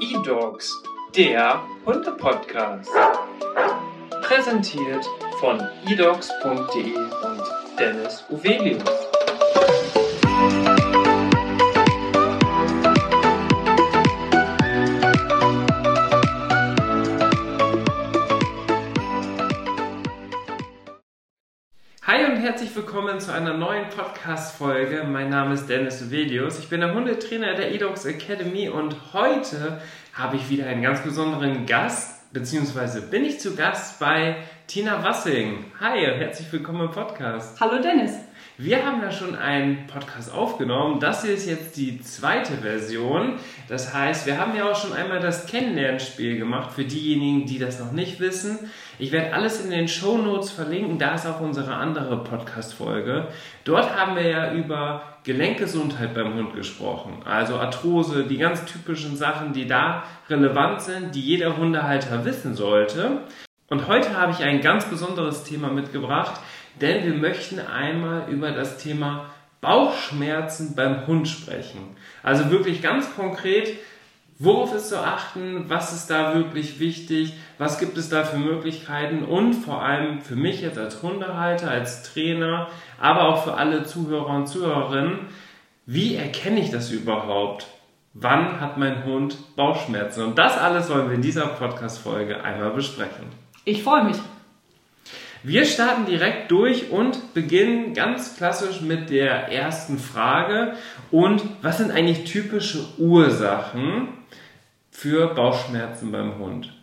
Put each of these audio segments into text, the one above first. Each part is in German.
E-Dogs, der Hunde-Podcast. Präsentiert von edogs.de und Dennis Uvelius. Willkommen zu einer neuen Podcast-Folge. Mein Name ist Dennis Uvelius. Ich bin der Hundetrainer der eDogs Academy und heute habe ich wieder einen ganz besonderen Gast, beziehungsweise bin ich zu Gast bei Tina Wassing. Hi herzlich willkommen im Podcast. Hallo Dennis. Wir haben ja schon einen Podcast aufgenommen. Das hier ist jetzt die zweite Version. Das heißt, wir haben ja auch schon einmal das Kennenlernspiel gemacht für diejenigen, die das noch nicht wissen. Ich werde alles in den Show Notes verlinken. Da ist auch unsere andere Podcast-Folge. Dort haben wir ja über Gelenkgesundheit beim Hund gesprochen. Also Arthrose, die ganz typischen Sachen, die da relevant sind, die jeder Hundehalter wissen sollte. Und heute habe ich ein ganz besonderes Thema mitgebracht denn wir möchten einmal über das Thema Bauchschmerzen beim Hund sprechen. Also wirklich ganz konkret, worauf ist zu achten, was ist da wirklich wichtig, was gibt es da für Möglichkeiten und vor allem für mich jetzt als Hundehalter, als Trainer, aber auch für alle Zuhörer und Zuhörerinnen, wie erkenne ich das überhaupt? Wann hat mein Hund Bauchschmerzen? Und das alles wollen wir in dieser Podcast-Folge einmal besprechen. Ich freue mich. Wir starten direkt durch und beginnen ganz klassisch mit der ersten Frage. Und was sind eigentlich typische Ursachen für Bauchschmerzen beim Hund?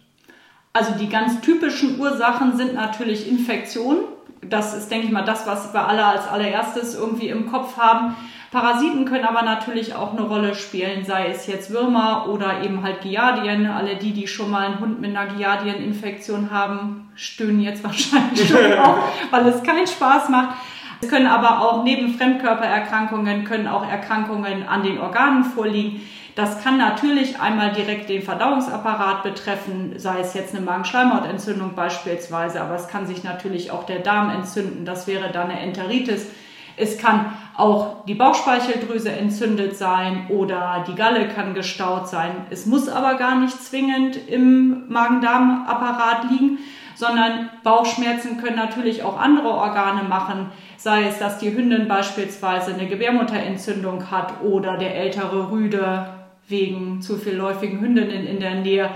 Also die ganz typischen Ursachen sind natürlich Infektionen. Das ist, denke ich mal, das, was wir alle als allererstes irgendwie im Kopf haben. Parasiten können aber natürlich auch eine Rolle spielen, sei es jetzt Würmer oder eben halt Giardien. Alle die, die schon mal einen Hund mit einer Giardieninfektion haben, stöhnen jetzt wahrscheinlich schon auf, weil es keinen Spaß macht. Es können aber auch neben Fremdkörpererkrankungen, können auch Erkrankungen an den Organen vorliegen. Das kann natürlich einmal direkt den Verdauungsapparat betreffen, sei es jetzt eine Magenschleimhautentzündung beispielsweise, aber es kann sich natürlich auch der Darm entzünden. Das wäre dann eine Enteritis. Es kann auch die Bauchspeicheldrüse entzündet sein oder die Galle kann gestaut sein. Es muss aber gar nicht zwingend im Magen-Darm-Apparat liegen, sondern Bauchschmerzen können natürlich auch andere Organe machen, sei es, dass die Hündin beispielsweise eine Gebärmutterentzündung hat oder der ältere Rüde wegen zu viel läufigen Hündinnen in der Nähe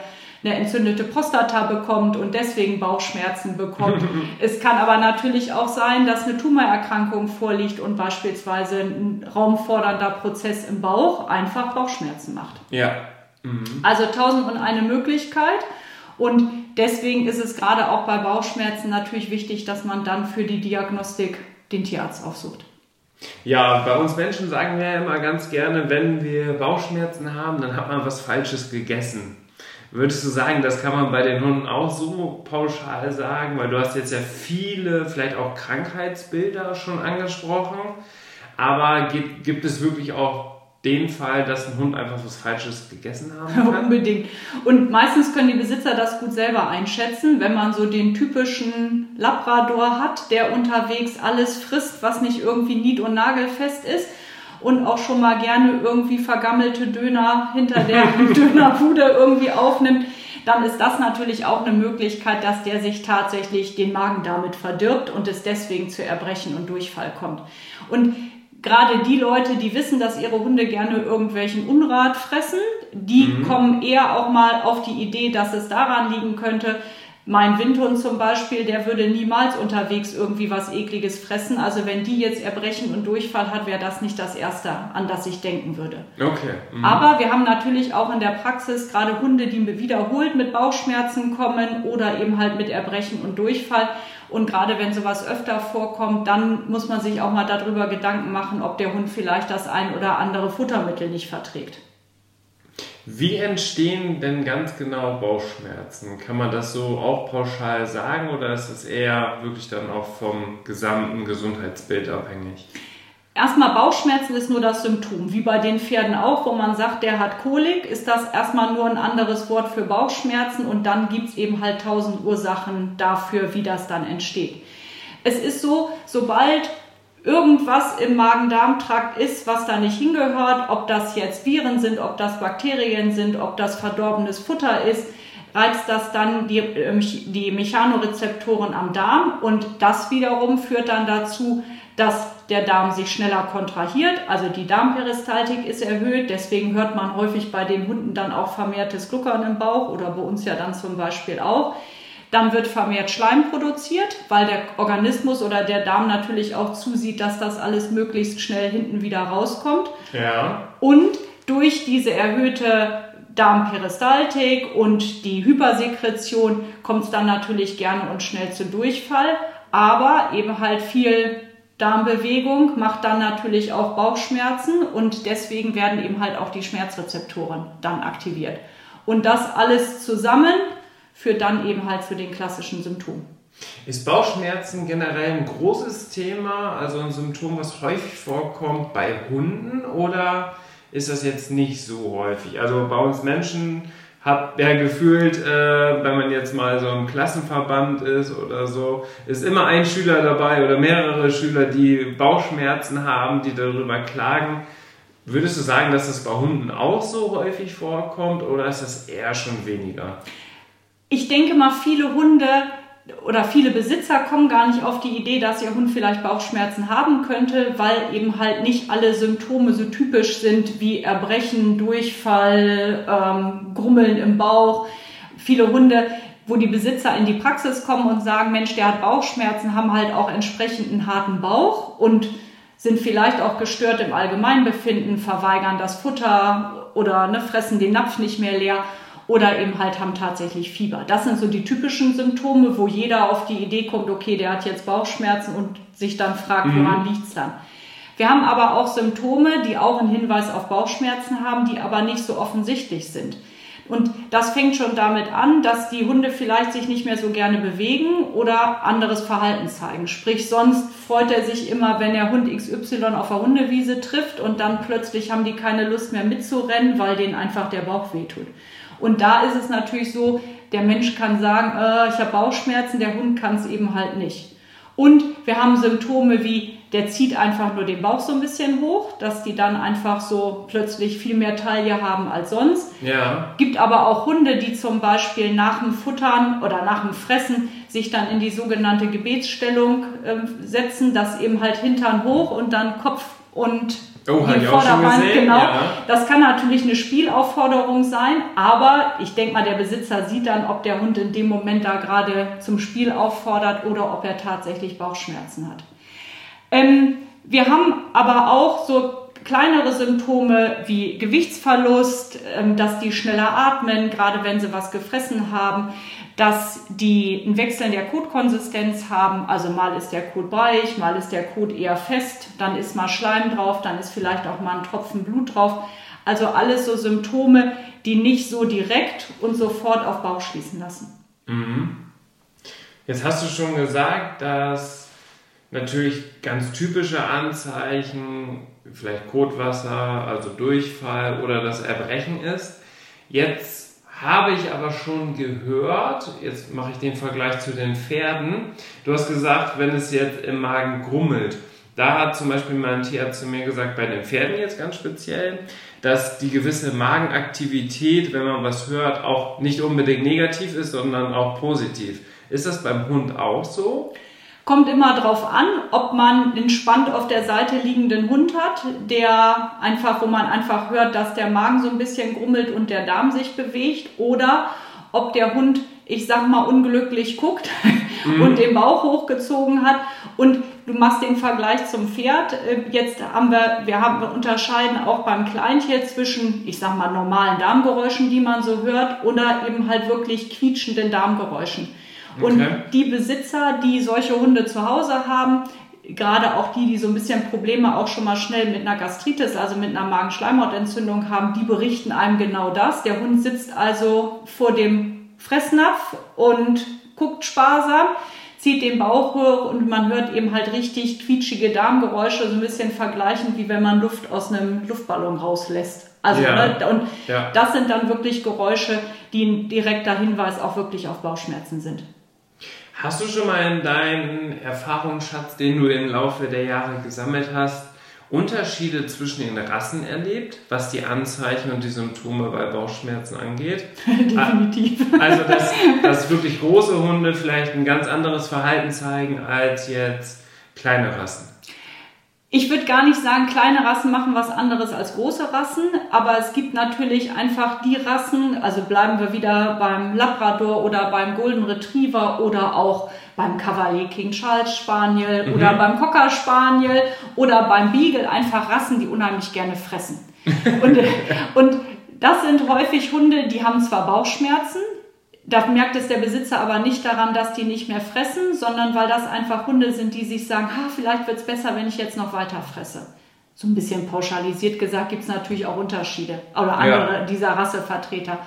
eine entzündete Prostata bekommt und deswegen Bauchschmerzen bekommt. es kann aber natürlich auch sein, dass eine Tumorerkrankung vorliegt und beispielsweise ein raumfordernder Prozess im Bauch einfach Bauchschmerzen macht. Ja. Mhm. Also tausend und eine Möglichkeit. Und deswegen ist es gerade auch bei Bauchschmerzen natürlich wichtig, dass man dann für die Diagnostik den Tierarzt aufsucht. Ja, bei uns Menschen sagen wir ja immer ganz gerne, wenn wir Bauchschmerzen haben, dann hat man was Falsches gegessen. Würdest du sagen, das kann man bei den Hunden auch so pauschal sagen? Weil du hast jetzt ja viele, vielleicht auch Krankheitsbilder schon angesprochen. Aber gibt, gibt es wirklich auch den Fall, dass ein Hund einfach was Falsches gegessen haben kann? Unbedingt. Und meistens können die Besitzer das gut selber einschätzen, wenn man so den typischen Labrador hat, der unterwegs alles frisst, was nicht irgendwie nied- und nagelfest ist und auch schon mal gerne irgendwie vergammelte Döner hinter der Dönerbude irgendwie aufnimmt, dann ist das natürlich auch eine Möglichkeit, dass der sich tatsächlich den Magen damit verdirbt und es deswegen zu Erbrechen und Durchfall kommt. Und gerade die Leute, die wissen, dass ihre Hunde gerne irgendwelchen Unrat fressen, die mhm. kommen eher auch mal auf die Idee, dass es daran liegen könnte, mein Windhund zum Beispiel, der würde niemals unterwegs irgendwie was Ekliges fressen. Also wenn die jetzt Erbrechen und Durchfall hat, wäre das nicht das Erste, an das ich denken würde. Okay. Mhm. Aber wir haben natürlich auch in der Praxis gerade Hunde, die wiederholt mit Bauchschmerzen kommen oder eben halt mit Erbrechen und Durchfall. Und gerade wenn sowas öfter vorkommt, dann muss man sich auch mal darüber Gedanken machen, ob der Hund vielleicht das ein oder andere Futtermittel nicht verträgt. Wie entstehen denn ganz genau Bauchschmerzen? Kann man das so auch pauschal sagen oder ist es eher wirklich dann auch vom gesamten Gesundheitsbild abhängig? Erstmal Bauchschmerzen ist nur das Symptom, wie bei den Pferden auch, wo man sagt, der hat Kolik, ist das erstmal nur ein anderes Wort für Bauchschmerzen und dann gibt es eben halt tausend Ursachen dafür, wie das dann entsteht. Es ist so, sobald irgendwas im Magen-Darm-Trakt ist, was da nicht hingehört, ob das jetzt Viren sind, ob das Bakterien sind, ob das verdorbenes Futter ist, reizt das dann die, ähm, die Mechanorezeptoren am Darm und das wiederum führt dann dazu, dass der Darm sich schneller kontrahiert, also die Darmperistaltik ist erhöht, deswegen hört man häufig bei den Hunden dann auch vermehrtes Gluckern im Bauch oder bei uns ja dann zum Beispiel auch. Dann wird vermehrt Schleim produziert, weil der Organismus oder der Darm natürlich auch zusieht, dass das alles möglichst schnell hinten wieder rauskommt. Ja. Und durch diese erhöhte Darmperistaltik und die Hypersekretion kommt es dann natürlich gerne und schnell zu Durchfall, aber eben halt viel Darmbewegung macht dann natürlich auch Bauchschmerzen und deswegen werden eben halt auch die Schmerzrezeptoren dann aktiviert. Und das alles zusammen führt dann eben halt zu den klassischen Symptomen. Ist Bauchschmerzen generell ein großes Thema, also ein Symptom, was häufig vorkommt bei Hunden oder ist das jetzt nicht so häufig? Also bei uns Menschen hat ja gefühlt, äh, wenn man jetzt mal so ein Klassenverband ist oder so, ist immer ein Schüler dabei oder mehrere Schüler, die Bauchschmerzen haben, die darüber klagen. Würdest du sagen, dass das bei Hunden auch so häufig vorkommt oder ist das eher schon weniger? Ich denke mal, viele Hunde oder viele Besitzer kommen gar nicht auf die Idee, dass ihr Hund vielleicht Bauchschmerzen haben könnte, weil eben halt nicht alle Symptome so typisch sind wie Erbrechen, Durchfall, ähm, Grummeln im Bauch. Viele Hunde, wo die Besitzer in die Praxis kommen und sagen, Mensch, der hat Bauchschmerzen, haben halt auch entsprechend einen harten Bauch und sind vielleicht auch gestört im Allgemeinbefinden, verweigern das Futter oder ne, fressen den Napf nicht mehr leer oder eben halt haben tatsächlich Fieber. Das sind so die typischen Symptome, wo jeder auf die Idee kommt, okay, der hat jetzt Bauchschmerzen und sich dann fragt, mhm. woran liegt's dann? Wir haben aber auch Symptome, die auch einen Hinweis auf Bauchschmerzen haben, die aber nicht so offensichtlich sind. Und das fängt schon damit an, dass die Hunde vielleicht sich nicht mehr so gerne bewegen oder anderes Verhalten zeigen. Sprich, sonst freut er sich immer, wenn er Hund XY auf der Hundewiese trifft und dann plötzlich haben die keine Lust mehr mitzurennen, weil denen einfach der Bauch wehtut. Und da ist es natürlich so, der Mensch kann sagen, äh, ich habe Bauchschmerzen, der Hund kann es eben halt nicht. Und wir haben Symptome wie, der zieht einfach nur den Bauch so ein bisschen hoch, dass die dann einfach so plötzlich viel mehr Taille haben als sonst. Ja. Gibt aber auch Hunde, die zum Beispiel nach dem Futtern oder nach dem Fressen sich dann in die sogenannte Gebetsstellung äh, setzen, dass eben halt Hintern hoch und dann Kopf und Oh, die Vorderwand, genau. Ja. Das kann natürlich eine Spielaufforderung sein, aber ich denke mal, der Besitzer sieht dann, ob der Hund in dem Moment da gerade zum Spiel auffordert oder ob er tatsächlich Bauchschmerzen hat. Ähm, wir haben aber auch so kleinere Symptome wie Gewichtsverlust, ähm, dass die schneller atmen, gerade wenn sie was gefressen haben dass die ein Wechseln der Kotkonsistenz haben. Also mal ist der Kot weich, mal ist der Kot eher fest, dann ist mal Schleim drauf, dann ist vielleicht auch mal ein Tropfen Blut drauf. Also alles so Symptome, die nicht so direkt und sofort auf Bauch schließen lassen. Mhm. Jetzt hast du schon gesagt, dass natürlich ganz typische Anzeichen, vielleicht Kotwasser, also Durchfall oder das Erbrechen ist. Jetzt habe ich aber schon gehört, jetzt mache ich den Vergleich zu den Pferden. Du hast gesagt, wenn es jetzt im Magen grummelt, da hat zum Beispiel mein Tierarzt zu mir gesagt, bei den Pferden jetzt ganz speziell, dass die gewisse Magenaktivität, wenn man was hört, auch nicht unbedingt negativ ist, sondern auch positiv. Ist das beim Hund auch so? Kommt immer darauf an, ob man den spannt auf der Seite liegenden Hund hat, der einfach, wo man einfach hört, dass der Magen so ein bisschen grummelt und der Darm sich bewegt, oder ob der Hund, ich sag mal, unglücklich guckt mhm. und den Bauch hochgezogen hat. Und du machst den Vergleich zum Pferd. Äh, jetzt haben wir, wir haben wir unterscheiden auch beim Kleintier zwischen, ich sag mal, normalen Darmgeräuschen, die man so hört, oder eben halt wirklich quietschenden Darmgeräuschen. Und okay. die Besitzer, die solche Hunde zu Hause haben, gerade auch die, die so ein bisschen Probleme auch schon mal schnell mit einer Gastritis, also mit einer Magenschleimhautentzündung haben, die berichten einem genau das. Der Hund sitzt also vor dem Fressnapf und guckt sparsam, zieht den Bauch hoch und man hört eben halt richtig quietschige Darmgeräusche, so ein bisschen vergleichend, wie wenn man Luft aus einem Luftballon rauslässt. Also, ja. ne, und ja. das sind dann wirklich Geräusche, die ein direkter Hinweis auch wirklich auf Bauchschmerzen sind. Hast du schon mal in deinen Erfahrungsschatz, den du im Laufe der Jahre gesammelt hast, Unterschiede zwischen den Rassen erlebt, was die Anzeichen und die Symptome bei Bauchschmerzen angeht? Definitiv. Also, dass, dass wirklich große Hunde vielleicht ein ganz anderes Verhalten zeigen als jetzt kleine Rassen. Ich würde gar nicht sagen, kleine Rassen machen was anderes als große Rassen, aber es gibt natürlich einfach die Rassen, also bleiben wir wieder beim Labrador oder beim Golden Retriever oder auch beim Cavalier King Charles Spaniel mhm. oder beim Cocker Spaniel oder beim Beagle, einfach Rassen, die unheimlich gerne fressen. und, und das sind häufig Hunde, die haben zwar Bauchschmerzen, da merkt es der Besitzer aber nicht daran, dass die nicht mehr fressen, sondern weil das einfach Hunde sind, die sich sagen, ha, vielleicht wird es besser, wenn ich jetzt noch weiter fresse. So ein bisschen pauschalisiert gesagt gibt es natürlich auch Unterschiede oder andere ja. dieser Rassevertreter.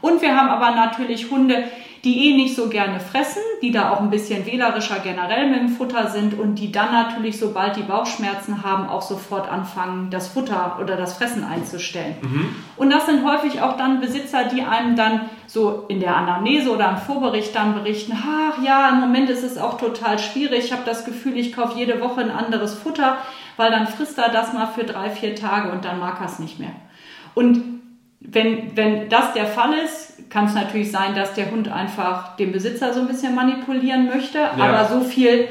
Und wir haben aber natürlich Hunde, die eh nicht so gerne fressen, die da auch ein bisschen wählerischer generell mit dem Futter sind und die dann natürlich, sobald die Bauchschmerzen haben, auch sofort anfangen, das Futter oder das Fressen einzustellen. Mhm. Und das sind häufig auch dann Besitzer, die einem dann so in der Anamnese oder im Vorbericht dann berichten, ach ja, im Moment ist es auch total schwierig, ich habe das Gefühl, ich kaufe jede Woche ein anderes Futter, weil dann frisst er das mal für drei, vier Tage und dann mag er es nicht mehr. Und wenn, wenn das der Fall ist, kann es natürlich sein, dass der Hund einfach den Besitzer so ein bisschen manipulieren möchte. Ja. Aber so viel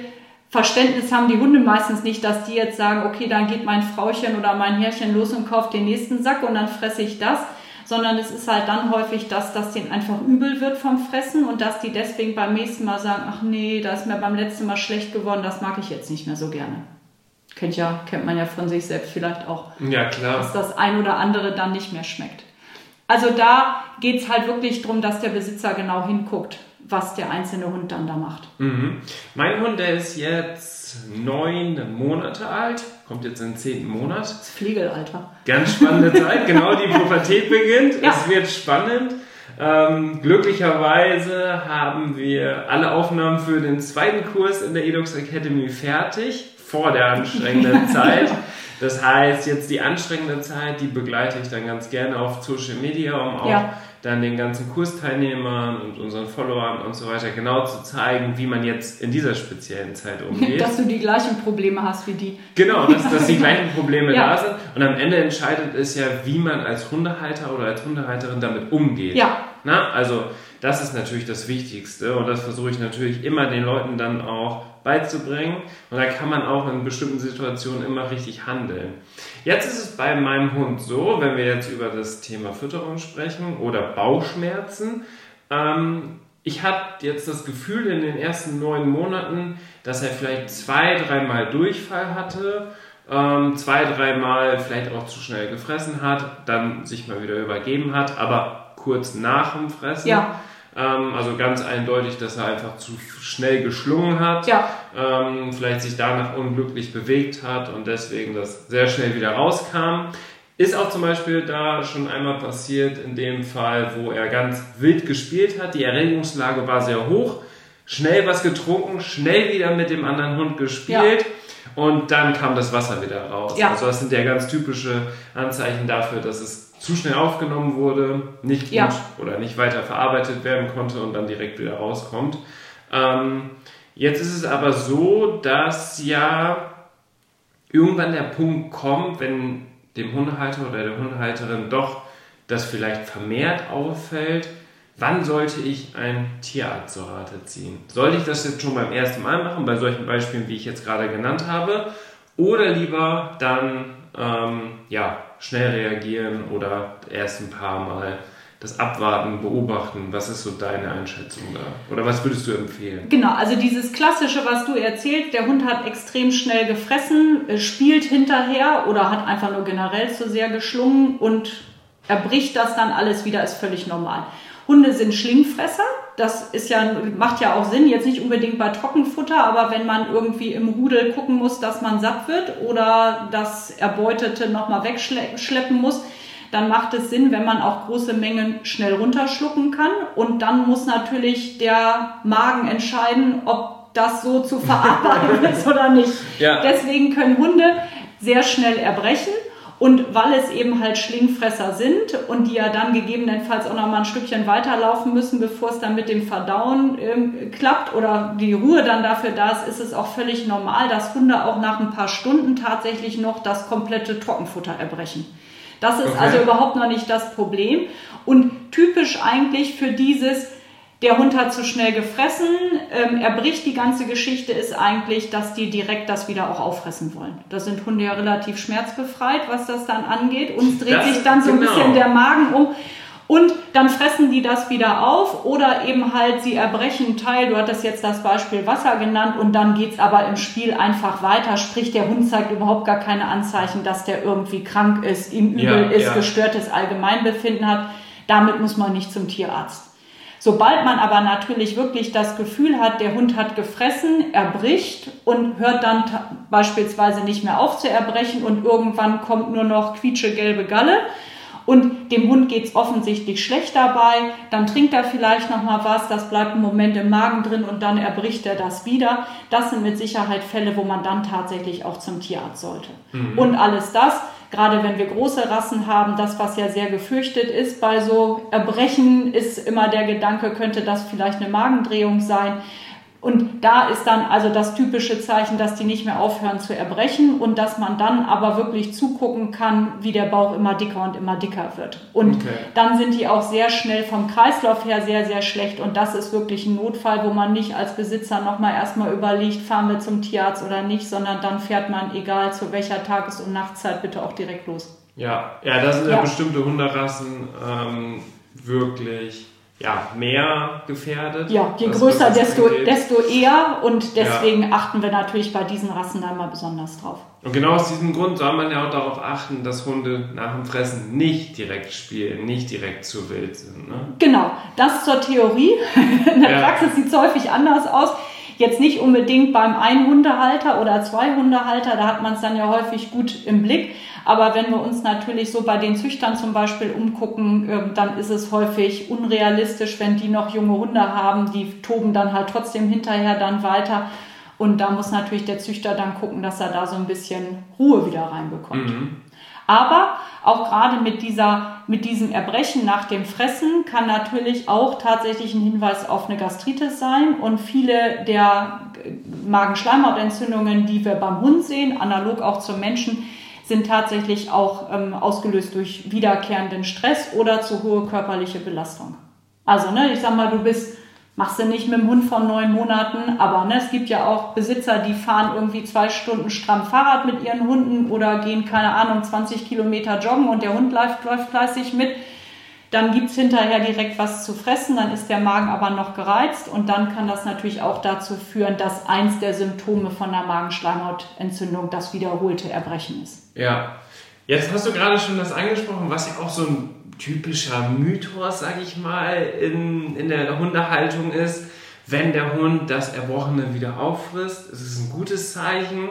Verständnis haben die Hunde meistens nicht, dass die jetzt sagen, okay, dann geht mein Frauchen oder mein Herrchen los und kauft den nächsten Sack und dann fresse ich das. Sondern es ist halt dann häufig, dass das denen einfach übel wird vom Fressen und dass die deswegen beim nächsten Mal sagen, ach nee, da ist mir beim letzten Mal schlecht geworden, das mag ich jetzt nicht mehr so gerne. Kennt, ja, kennt man ja von sich selbst vielleicht auch. Ja, klar. Dass das ein oder andere dann nicht mehr schmeckt. Also da geht es halt wirklich darum, dass der Besitzer genau hinguckt, was der einzelne Hund dann da macht. Mhm. Mein Hund, der ist jetzt neun Monate alt, kommt jetzt in den zehnten Monat. Das Fliegelalter. Ganz spannende Zeit, genau, die Pubertät beginnt. Ja. Es wird spannend. Ähm, glücklicherweise haben wir alle Aufnahmen für den zweiten Kurs in der Edox Academy fertig, vor der anstrengenden Zeit. Das heißt, jetzt die anstrengende Zeit, die begleite ich dann ganz gerne auf Social Media, um auch ja. dann den ganzen Kursteilnehmern und unseren Followern und so weiter genau zu zeigen, wie man jetzt in dieser speziellen Zeit umgeht. Dass du die gleichen Probleme hast wie die. Genau, dass, dass die gleichen Probleme ja. da sind. Und am Ende entscheidet es ja, wie man als Hundehalter oder als Hundehalterin damit umgeht. Ja. Na, also das ist natürlich das Wichtigste und das versuche ich natürlich immer den Leuten dann auch beizubringen. Und da kann man auch in bestimmten Situationen immer richtig handeln. Jetzt ist es bei meinem Hund so, wenn wir jetzt über das Thema Fütterung sprechen oder Bauchschmerzen. Ähm, ich hatte jetzt das Gefühl in den ersten neun Monaten, dass er vielleicht zwei, dreimal Durchfall hatte. Ähm, zwei, dreimal vielleicht auch zu schnell gefressen hat, dann sich mal wieder übergeben hat, aber kurz nach dem Fressen. Ja. Ähm, also ganz eindeutig, dass er einfach zu schnell geschlungen hat, ja. ähm, vielleicht sich danach unglücklich bewegt hat und deswegen das sehr schnell wieder rauskam. Ist auch zum Beispiel da schon einmal passiert, in dem Fall, wo er ganz wild gespielt hat. Die Erregungslage war sehr hoch. Schnell was getrunken, schnell wieder mit dem anderen Hund gespielt. Ja. Und dann kam das Wasser wieder raus. Ja. Also das sind ja ganz typische Anzeichen dafür, dass es zu schnell aufgenommen wurde, nicht gut ja. oder nicht weiter verarbeitet werden konnte und dann direkt wieder rauskommt. Ähm, jetzt ist es aber so, dass ja irgendwann der Punkt kommt, wenn dem Hundehalter oder der Hundehalterin doch das vielleicht vermehrt auffällt, wann sollte ich einen Tierarzt zur Rate ziehen? Sollte ich das jetzt schon beim ersten Mal machen, bei solchen Beispielen, wie ich jetzt gerade genannt habe, oder lieber dann ähm, ja, schnell reagieren oder erst ein paar Mal das Abwarten, beobachten. Was ist so deine Einschätzung da? Oder was würdest du empfehlen? Genau, also dieses Klassische, was du erzählst, der Hund hat extrem schnell gefressen, äh, spielt hinterher oder hat einfach nur generell zu sehr geschlungen und erbricht das dann alles wieder, ist völlig normal. Hunde sind Schlingfresser. Das ist ja, macht ja auch Sinn, jetzt nicht unbedingt bei Trockenfutter, aber wenn man irgendwie im Rudel gucken muss, dass man satt wird oder das Erbeutete nochmal wegschleppen muss, dann macht es Sinn, wenn man auch große Mengen schnell runterschlucken kann. Und dann muss natürlich der Magen entscheiden, ob das so zu verarbeiten ist oder nicht. Ja. Deswegen können Hunde sehr schnell erbrechen Und weil es eben halt Schlingfresser sind und die ja dann gegebenenfalls auch noch mal ein Stückchen weiterlaufen müssen, bevor es dann mit dem Verdauen ähm, klappt oder die Ruhe dann dafür da ist, ist es auch völlig normal, dass Hunde auch nach ein paar Stunden tatsächlich noch das komplette Trockenfutter erbrechen. Das ist okay. also überhaupt noch nicht das Problem. Und typisch eigentlich für dieses, der Hund hat zu schnell gefressen, ähm, er bricht die ganze Geschichte, ist eigentlich, dass die direkt das wieder auch auffressen wollen. Da sind Hunde ja relativ schmerzbefreit, was das dann angeht. Uns dreht das sich dann so ein genau. bisschen der Magen um. Und dann fressen die das wieder auf oder eben halt, sie erbrechen Teil, du hattest jetzt das Beispiel Wasser genannt und dann geht's aber im Spiel einfach weiter, sprich der Hund zeigt überhaupt gar keine Anzeichen, dass der irgendwie krank ist, ihm übel ja, ist, ja. gestörtes Allgemeinbefinden hat. Damit muss man nicht zum Tierarzt. Sobald man aber natürlich wirklich das Gefühl hat, der Hund hat gefressen, er bricht und hört dann beispielsweise nicht mehr auf zu erbrechen und irgendwann kommt nur noch quietschegelbe Galle und dem Hund geht's offensichtlich schlecht dabei, dann trinkt er vielleicht noch mal was, das bleibt einen Moment im Magen drin und dann erbricht er das wieder. Das sind mit Sicherheit Fälle, wo man dann tatsächlich auch zum Tierarzt sollte. Mhm. Und alles das gerade wenn wir große Rassen haben, das, was ja sehr gefürchtet ist bei so Erbrechen, ist immer der Gedanke, könnte das vielleicht eine Magendrehung sein. Und da ist dann also das typische Zeichen, dass die nicht mehr aufhören zu erbrechen und dass man dann aber wirklich zugucken kann, wie der Bauch immer dicker und immer dicker wird. Und okay. dann sind die auch sehr schnell vom Kreislauf her sehr, sehr schlecht. Und das ist wirklich ein Notfall, wo man nicht als Besitzer nochmal erstmal überlegt, fahren wir zum Tierarzt oder nicht, sondern dann fährt man, egal zu welcher Tages- und Nachtzeit, bitte auch direkt los. Ja, ja, da sind ja, ja bestimmte Hunderassen ähm, wirklich ja, mehr gefährdet. Ja, je größer, desto, desto eher und deswegen ja. achten wir natürlich bei diesen Rassen da mal besonders drauf. Und genau aus diesem Grund soll man ja auch darauf achten, dass Hunde nach dem Fressen nicht direkt spielen, nicht direkt zu wild sind. Ne? Genau, das zur Theorie. In der ja. Praxis sieht es häufig anders aus. Jetzt nicht unbedingt beim Ein-Hundehalter oder Zwei-Hundehalter, da hat man es dann ja häufig gut im Blick. Aber wenn wir uns natürlich so bei den Züchtern zum Beispiel umgucken, ähm, dann ist es häufig unrealistisch, wenn die noch junge Hunde haben, die toben dann halt trotzdem hinterher dann weiter. Und da muss natürlich der Züchter dann gucken, dass er da so ein bisschen Ruhe wieder reinbekommt. Mhm. Aber auch gerade mit, dieser, mit diesem Erbrechen nach dem Fressen kann natürlich auch tatsächlich ein Hinweis auf eine Gastritis sein. Und viele der Magenschleimhautentzündungen, die wir beim Hund sehen, analog auch zum Menschen, sind tatsächlich auch ähm, ausgelöst durch wiederkehrenden Stress oder zu hohe körperliche Belastung. Also, ne, ich sag mal, du bist Machst du nicht mit dem Hund von neun Monaten, aber ne, es gibt ja auch Besitzer, die fahren irgendwie zwei Stunden stramm Fahrrad mit ihren Hunden oder gehen, keine Ahnung, 20 Kilometer joggen und der Hund läuft, läuft fleißig mit. Dann gibt's hinterher direkt was zu fressen, dann ist der Magen aber noch gereizt und dann kann das natürlich auch dazu führen, dass eins der Symptome von einer Magenschleimhautentzündung das wiederholte Erbrechen ist. Ja, jetzt hast du gerade schon das angesprochen, was ja auch so ein typischer Mythos, sag ich mal, in, in der Hundehaltung ist. Wenn der Hund das Erbrochene wieder auffrisst, ist es ein gutes Zeichen,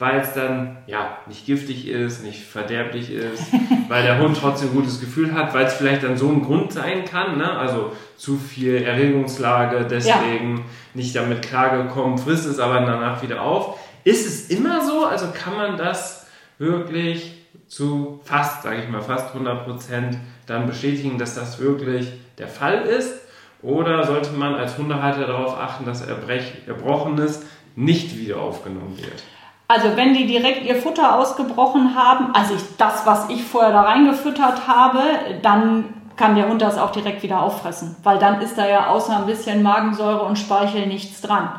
weil es dann ja nicht giftig ist, nicht verderblich ist, weil der Hund trotzdem ein gutes Gefühl hat, weil es vielleicht dann so ein Grund sein kann, ne? also zu viel Erregungslage, deswegen ja. nicht damit klargekommen, frisst es aber danach wieder auf. Ist es immer so? Also kann man das wirklich zu fast, sage ich mal, fast 100 Prozent dann bestätigen, dass das wirklich der Fall ist? Oder sollte man als Hundehalter darauf achten, dass Erbrech, Erbrochenes nicht wieder aufgenommen wird? Also wenn die direkt ihr Futter ausgebrochen haben, also ich, das, was ich vorher da reingefüttert habe, dann kann der Hund das auch direkt wieder auffressen, weil dann ist da ja außer ein bisschen Magensäure und Speichel nichts dran.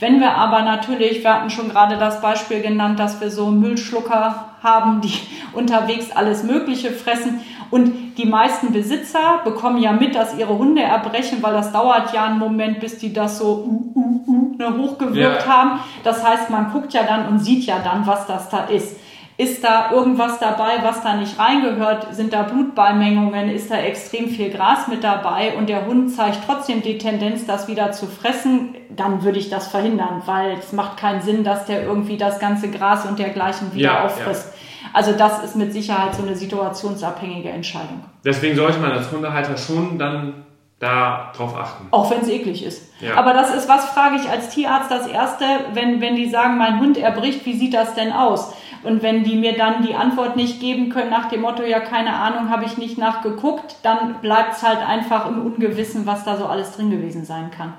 Wenn wir aber natürlich, wir hatten schon gerade das Beispiel genannt, dass wir so Müllschlucker haben, die unterwegs alles Mögliche fressen. Und die meisten Besitzer bekommen ja mit, dass ihre Hunde erbrechen, weil das dauert ja einen Moment, bis die das so uh, uh, uh, ne, hochgewirkt ja. haben. Das heißt, man guckt ja dann und sieht ja dann, was das da ist. Ist da irgendwas dabei, was da nicht reingehört? Sind da Blutbeimengungen? Ist da extrem viel Gras mit dabei? Und der Hund zeigt trotzdem die Tendenz, das wieder zu fressen? Dann würde ich das verhindern, weil es macht keinen Sinn, dass der irgendwie das ganze Gras und dergleichen wieder ja, auffrisst. Ja. Also das ist mit Sicherheit so eine situationsabhängige Entscheidung. Deswegen sollte man als Hundehalter schon dann da drauf achten. Auch wenn es eklig ist. Ja. Aber das ist, was frage ich als Tierarzt das Erste, wenn, wenn die sagen, mein Hund erbricht, wie sieht das denn aus? Und wenn die mir dann die Antwort nicht geben können nach dem Motto, ja, keine Ahnung, habe ich nicht nachgeguckt, dann bleibt es halt einfach im Ungewissen, was da so alles drin gewesen sein kann.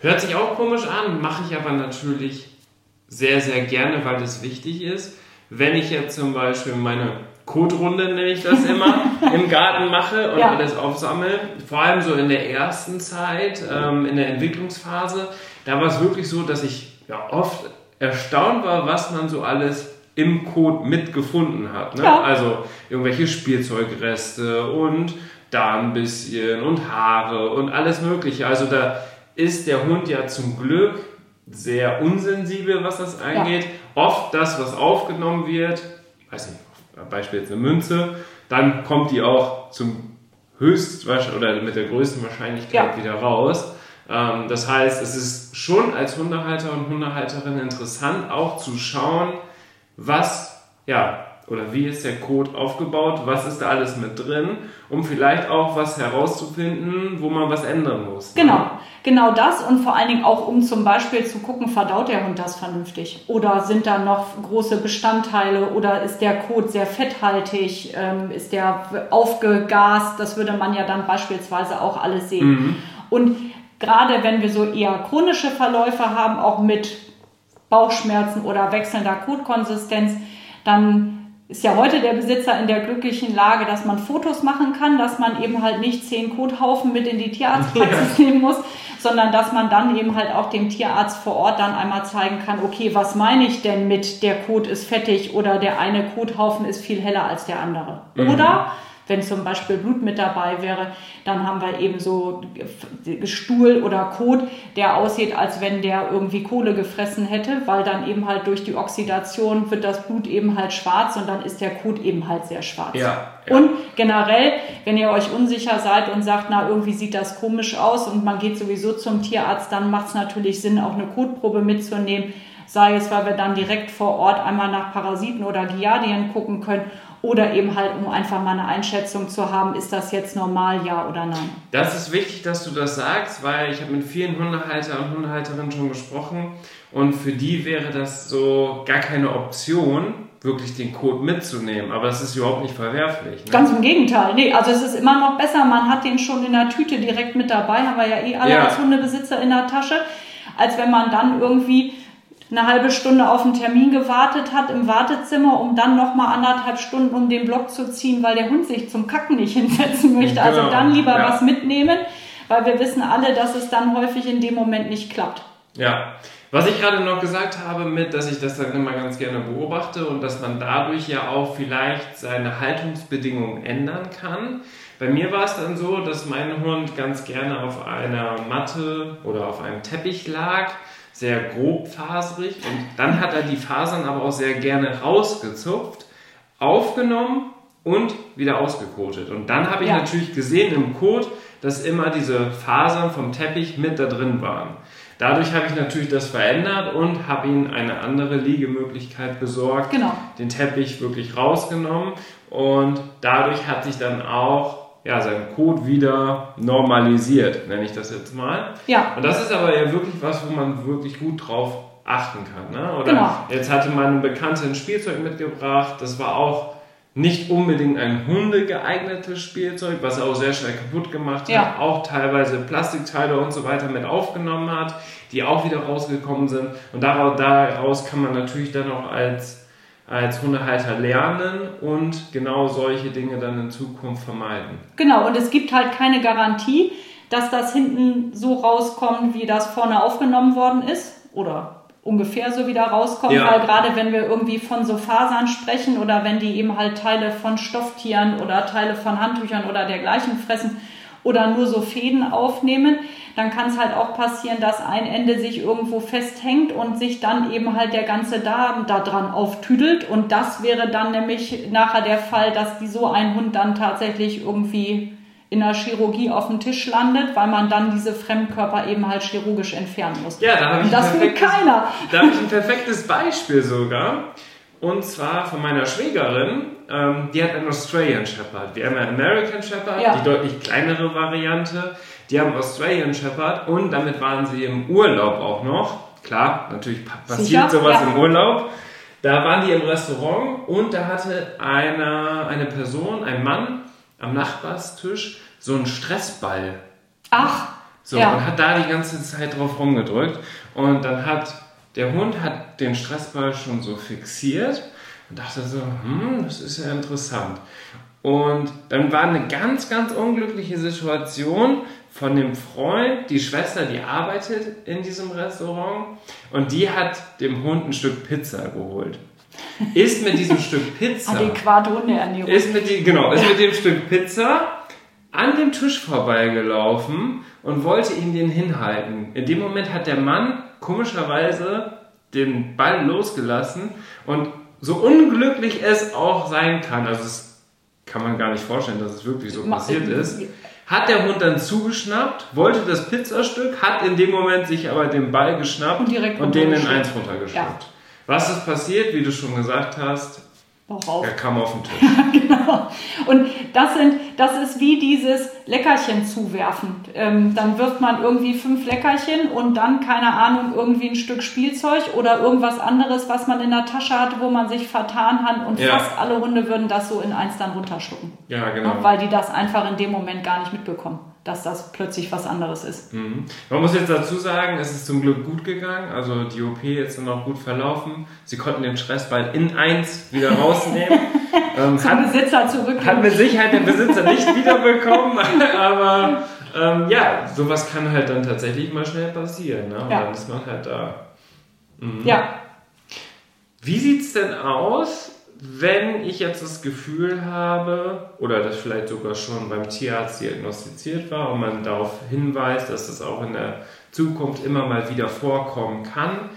Hört sich auch komisch an, mache ich aber natürlich sehr, sehr gerne, weil das wichtig ist. Wenn ich jetzt zum Beispiel meine Kotrunde, nenne ich das immer, im Garten mache und Ja. alles aufsammle, vor allem so in der ersten Zeit, ähm, in der Entwicklungsphase, da war es wirklich so, dass ich ja, oft erstaunt war, was man so alles im Kot mitgefunden hat. Ne? Ja. Also irgendwelche Spielzeugreste und da ein bisschen und Haare und alles Mögliche. Also da ist der Hund ja zum Glück sehr unsensibel, was das angeht. Oft das, was aufgenommen wird, weiß nicht, Beispiel jetzt eine Münze, dann kommt die auch zum höchst oder mit der größten Wahrscheinlichkeit Ja. wieder raus. Ähm, das heißt, es ist schon als Hundehalter und Hundehalterin interessant, auch zu schauen, was, ja, oder wie ist der Code aufgebaut, was ist da alles mit drin, um vielleicht auch was herauszufinden, wo man was ändern muss. Genau, genau das und vor allen Dingen auch, um zum Beispiel zu gucken, verdaut der Hund das vernünftig? Oder sind da noch große Bestandteile oder ist der Kot sehr fetthaltig? Ähm, ist der aufgegast? Das würde man ja dann beispielsweise auch alles sehen. Und gerade wenn wir so eher chronische Verläufe haben, auch mit Bauchschmerzen oder wechselnder Kotkonsistenz, dann ist ja heute der Besitzer in der glücklichen Lage, dass man Fotos machen kann, dass man eben halt nicht zehn Kothaufen mit in die Tierarztpraxis nehmen muss, sondern dass man dann eben halt auch dem Tierarzt vor Ort dann einmal zeigen kann, okay, was meine ich denn mit der Kot ist fettig oder der eine Kothaufen ist viel heller als der andere. Oder wenn zum Beispiel Blut mit dabei wäre, dann haben wir eben so Stuhl oder Kot, der aussieht, als wenn der irgendwie Kohle gefressen hätte, weil dann eben halt durch die Oxidation wird das Blut eben halt schwarz und dann ist der Kot eben halt sehr schwarz. Ja, ja. Und generell, wenn ihr euch unsicher seid und sagt, na, irgendwie sieht das komisch aus und man geht sowieso zum Tierarzt, dann macht es natürlich Sinn, auch eine Kotprobe mitzunehmen. Sei es, weil wir dann direkt vor Ort einmal nach Parasiten oder Giardien gucken können oder eben halt, um einfach mal eine Einschätzung zu haben, ist das jetzt normal, ja oder nein. Das ist wichtig, dass du das sagst, weil ich habe mit vielen Hundehalter und Hundehalterinnen schon gesprochen und für die wäre das so gar keine Option, wirklich den Code mitzunehmen. Aber das ist überhaupt nicht verwerflich. Ne? Ganz im Gegenteil. Nee, also es ist immer noch besser, man hat den schon in der Tüte direkt mit dabei, haben wir ja eh alle Ja. als Hundebesitzer in der Tasche, als wenn man dann irgendwie eine halbe Stunde auf einen Termin gewartet hat im Wartezimmer, um dann nochmal anderthalb Stunden um den Block zu ziehen, weil der Hund sich zum Kacken nicht hinsetzen möchte. Also Genau, dann lieber ja. was mitnehmen, weil wir wissen alle, dass es dann häufig in dem Moment nicht klappt. Ja. Was ich gerade noch gesagt habe mit, dass ich das dann immer ganz gerne beobachte und dass man dadurch ja auch vielleicht seine Haltungsbedingungen ändern kann. Bei mir war es dann so, dass mein Hund ganz gerne auf einer Matte oder auf einem Teppich lag, sehr grobfaserig und dann hat er die Fasern aber auch sehr gerne rausgezupft, aufgenommen und wieder ausgekotet. Und dann habe ich Ja. natürlich gesehen im Kot, dass immer diese Fasern vom Teppich mit da drin waren. Dadurch habe ich natürlich das verändert und habe ihm eine andere Liegemöglichkeit besorgt, Genau. den Teppich wirklich rausgenommen und dadurch hat sich dann auch ja, sein Kot wieder normalisiert, nenne ich das jetzt mal. Ja. Und das ist aber ja wirklich was, wo man wirklich gut drauf achten kann. Ne? Oder Genau. jetzt hatte meine Bekannte ein Spielzeug mitgebracht, das war auch nicht unbedingt ein hundegeeignetes Spielzeug, was er auch sehr schnell kaputt gemacht Ja. hat, auch teilweise Plastikteile und so weiter mit aufgenommen hat, die auch wieder rausgekommen sind. Und daraus, daraus kann man natürlich dann auch als, als Hundehalter lernen und genau solche Dinge dann in Zukunft vermeiden. Genau, und es gibt halt keine Garantie, dass das hinten so rauskommt, wie das vorne aufgenommen worden ist. Oder ungefähr so wieder rauskommt, Ja. weil gerade wenn wir irgendwie von so Fasern sprechen oder wenn die eben halt Teile von Stofftieren oder Teile von Handtüchern oder dergleichen fressen oder nur so Fäden aufnehmen, dann kann es halt auch passieren, dass ein Ende sich irgendwo festhängt und sich dann eben halt der ganze Darm da dran auftüdelt und das wäre dann nämlich nachher der Fall, dass die so ein Hund dann tatsächlich irgendwie in der Chirurgie auf dem Tisch landet, weil man dann diese Fremdkörper eben halt chirurgisch entfernen muss. Ja, da habe ich, das will keiner. da habe ich ein perfektes Beispiel sogar. Und zwar von meiner Schwägerin, ähm, die hat einen Australian Shepherd. Wir haben einen American Shepherd, Ja. die deutlich kleinere Variante. Die haben Australian Shepherd und damit waren sie im Urlaub auch noch. Klar, natürlich pa- passiert Sicher, sowas ja. im Urlaub. Da waren die im Restaurant und da hatte eine, eine Person, ein Mann am Nachbarstisch so einen Stressball Ach, so, Ja. und hat da die ganze Zeit drauf rumgedrückt. Und dann hat der Hund hat den Stressball schon so fixiert und dachte so, hm, das ist ja interessant. Und dann war eine ganz, ganz unglückliche Situation von dem Freund, die Schwester, die arbeitet in diesem Restaurant und die hat dem Hund ein Stück Pizza geholt. Ist mit diesem Stück Pizza adäquate Hundeernährung. ist mit, die, genau, ist mit dem Stück Pizza an dem Tisch vorbeigelaufen und wollte ihm den hinhalten. In dem Moment hat der Mann komischerweise den Ball losgelassen und so unglücklich es auch sein kann, also es kann man gar nicht vorstellen, dass es wirklich so passiert ist, hat der Hund dann zugeschnappt, wollte das Pizzastück, hat in dem Moment sich aber den Ball geschnappt Und und den in eins runtergeschluckt. Was ist passiert, wie du schon gesagt hast? Bauch auf. Er kam auf den Tisch. Genau. Und das sind, das ist wie dieses Leckerchen zuwerfen. Ähm, dann wirft man irgendwie fünf Leckerchen und dann, keine Ahnung, irgendwie ein Stück Spielzeug oder irgendwas anderes, was man in der Tasche hatte, wo man sich vertan hat. Und Ja. fast alle Hunde würden das so in eins dann runterschlucken. Ja, genau. Weil die das einfach in dem Moment gar nicht mitbekommen, dass das plötzlich was anderes ist. Mhm. Man muss jetzt dazu sagen, es ist zum Glück gut gegangen. Also die OP ist dann auch gut verlaufen. Sie konnten den Stressball in eins wieder rausnehmen. ähm, Zum hat, Besitzer zurück. hat mit Sicherheit der Besitzer nicht wiederbekommen. aber ähm, ja, sowas kann halt dann tatsächlich mal schnell passieren. Ne? Und Ja. dann ist man halt da. Ja, Wie sieht's denn aus, wenn ich jetzt das Gefühl habe, oder das vielleicht sogar schon beim Tierarzt diagnostiziert war und man darauf hinweist, dass das auch in der Zukunft immer mal wieder vorkommen kann?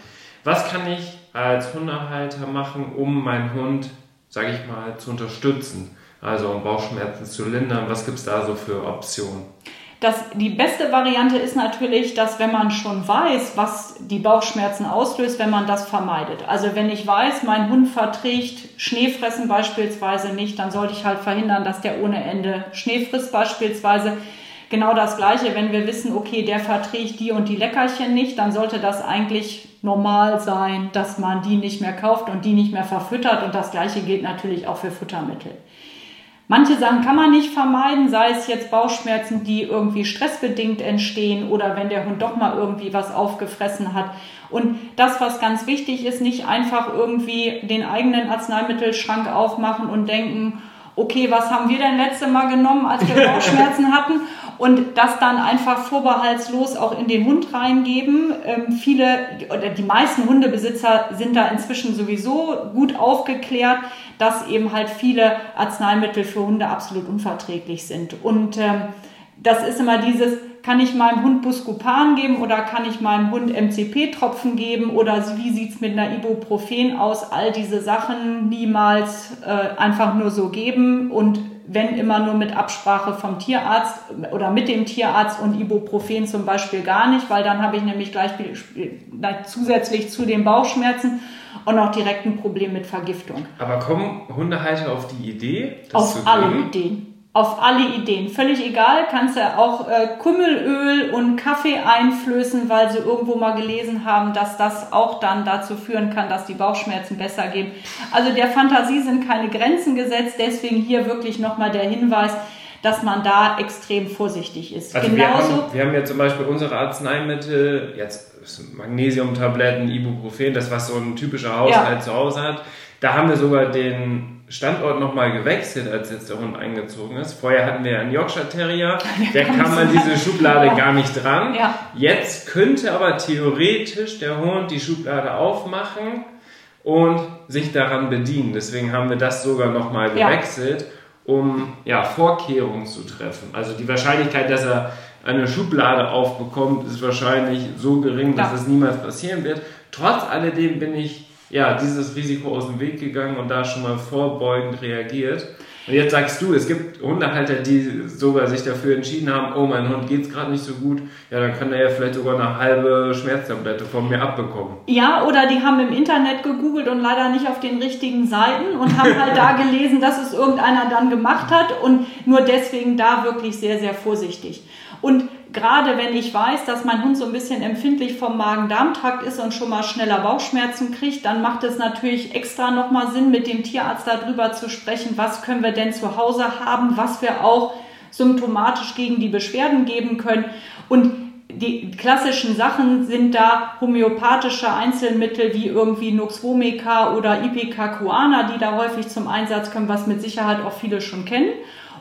Was kann ich als Hundehalter machen, um meinen Hund, sage ich mal, zu unterstützen? Also um Bauchschmerzen zu lindern. Was gibt's da so für Optionen? Das, die beste Variante ist natürlich, dass wenn man schon weiß, was die Bauchschmerzen auslöst, wenn man das vermeidet. Also wenn ich weiß, mein Hund verträgt Schneefressen beispielsweise nicht, dann sollte ich halt verhindern, dass der ohne Ende Schnee frisst beispielsweise. Genau das gleiche, wenn wir wissen, okay, der verträgt die und die Leckerchen nicht, dann sollte das eigentlich normal sein, dass man die nicht mehr kauft und die nicht mehr verfüttert. Und das gleiche gilt natürlich auch für Futtermittel. Manche Sachen kann man nicht vermeiden, sei es jetzt Bauchschmerzen, die irgendwie stressbedingt entstehen oder wenn der Hund doch mal irgendwie was aufgefressen hat. Und das, was ganz wichtig ist, nicht einfach irgendwie den eigenen Arzneimittelschrank aufmachen und denken, okay, was haben wir denn letzte Mal genommen, als wir Bauchschmerzen hatten? Und das dann einfach vorbehaltslos auch in den Hund reingeben. Ähm, viele oder die meisten Hundebesitzer sind da inzwischen sowieso gut aufgeklärt, dass eben halt viele Arzneimittel für Hunde absolut unverträglich sind. Und ähm, das ist immer dieses, kann ich meinem Hund Buscopan geben oder kann ich meinem Hund MCP-Tropfen geben oder wie sieht's mit einer Ibuprofen aus? All diese Sachen niemals äh, einfach nur so geben und wenn immer nur mit Absprache vom Tierarzt oder mit dem Tierarzt und Ibuprofen zum Beispiel gar nicht, weil dann habe ich nämlich gleich zusätzlich zu den Bauchschmerzen und auch direkt ein Problem mit Vergiftung. Aber kommen Hundehalter auf die Idee, das Auf zu alle? Ideen. Auf alle Ideen. Völlig egal, kannst du auch äh, Kümmelöl und Kaffee einflößen, weil sie irgendwo mal gelesen haben, dass das auch dann dazu führen kann, dass die Bauchschmerzen besser gehen. Also der Fantasie sind keine Grenzen gesetzt, deswegen hier wirklich nochmal der Hinweis, dass man da extrem vorsichtig ist. Also wir Genauso. haben, wir haben ja zum Beispiel unsere Arzneimittel, jetzt Magnesiumtabletten, Ibuprofen, das was so ein typischer Haushalt Ja. zu Hause hat. Da haben wir sogar den Standort nochmal gewechselt, als jetzt der Hund eingezogen ist. Vorher hatten wir einen Yorkshire Terrier, der kam an diese Schublade Ja. gar nicht dran. Ja. Jetzt könnte aber theoretisch der Hund die Schublade aufmachen und sich daran bedienen. Deswegen haben wir das sogar nochmal gewechselt, um ja, Vorkehrungen zu treffen. Also die Wahrscheinlichkeit, dass er eine Schublade aufbekommt, ist wahrscheinlich so gering, dass Ja. es niemals passieren wird. Trotz alledem bin ich ja dieses Risiko aus dem Weg gegangen und da schon mal vorbeugend reagiert. Und jetzt sagst du, es gibt Hundehalter, die sogar sich dafür entschieden haben, oh, mein Hund geht es gerade nicht so gut, ja, dann kann er ja vielleicht sogar eine halbe Schmerztablette von mir abbekommen. Ja, oder die haben im Internet gegoogelt und leider nicht auf den richtigen Seiten und haben halt da gelesen, dass es irgendeiner dann gemacht hat und nur deswegen da wirklich sehr, sehr vorsichtig. Und gerade wenn ich weiß, dass mein Hund so ein bisschen empfindlich vom Magen-Darm-Trakt ist und schon mal schneller Bauchschmerzen kriegt, dann macht es natürlich extra nochmal Sinn, mit dem Tierarzt darüber zu sprechen, was können wir denn zu Hause haben, was wir auch symptomatisch gegen die Beschwerden geben können. Und die klassischen Sachen sind da homöopathische Einzelmittel wie irgendwie Nux vomica oder Ipecacuana, die da häufig zum Einsatz kommen, was mit Sicherheit auch viele schon kennen.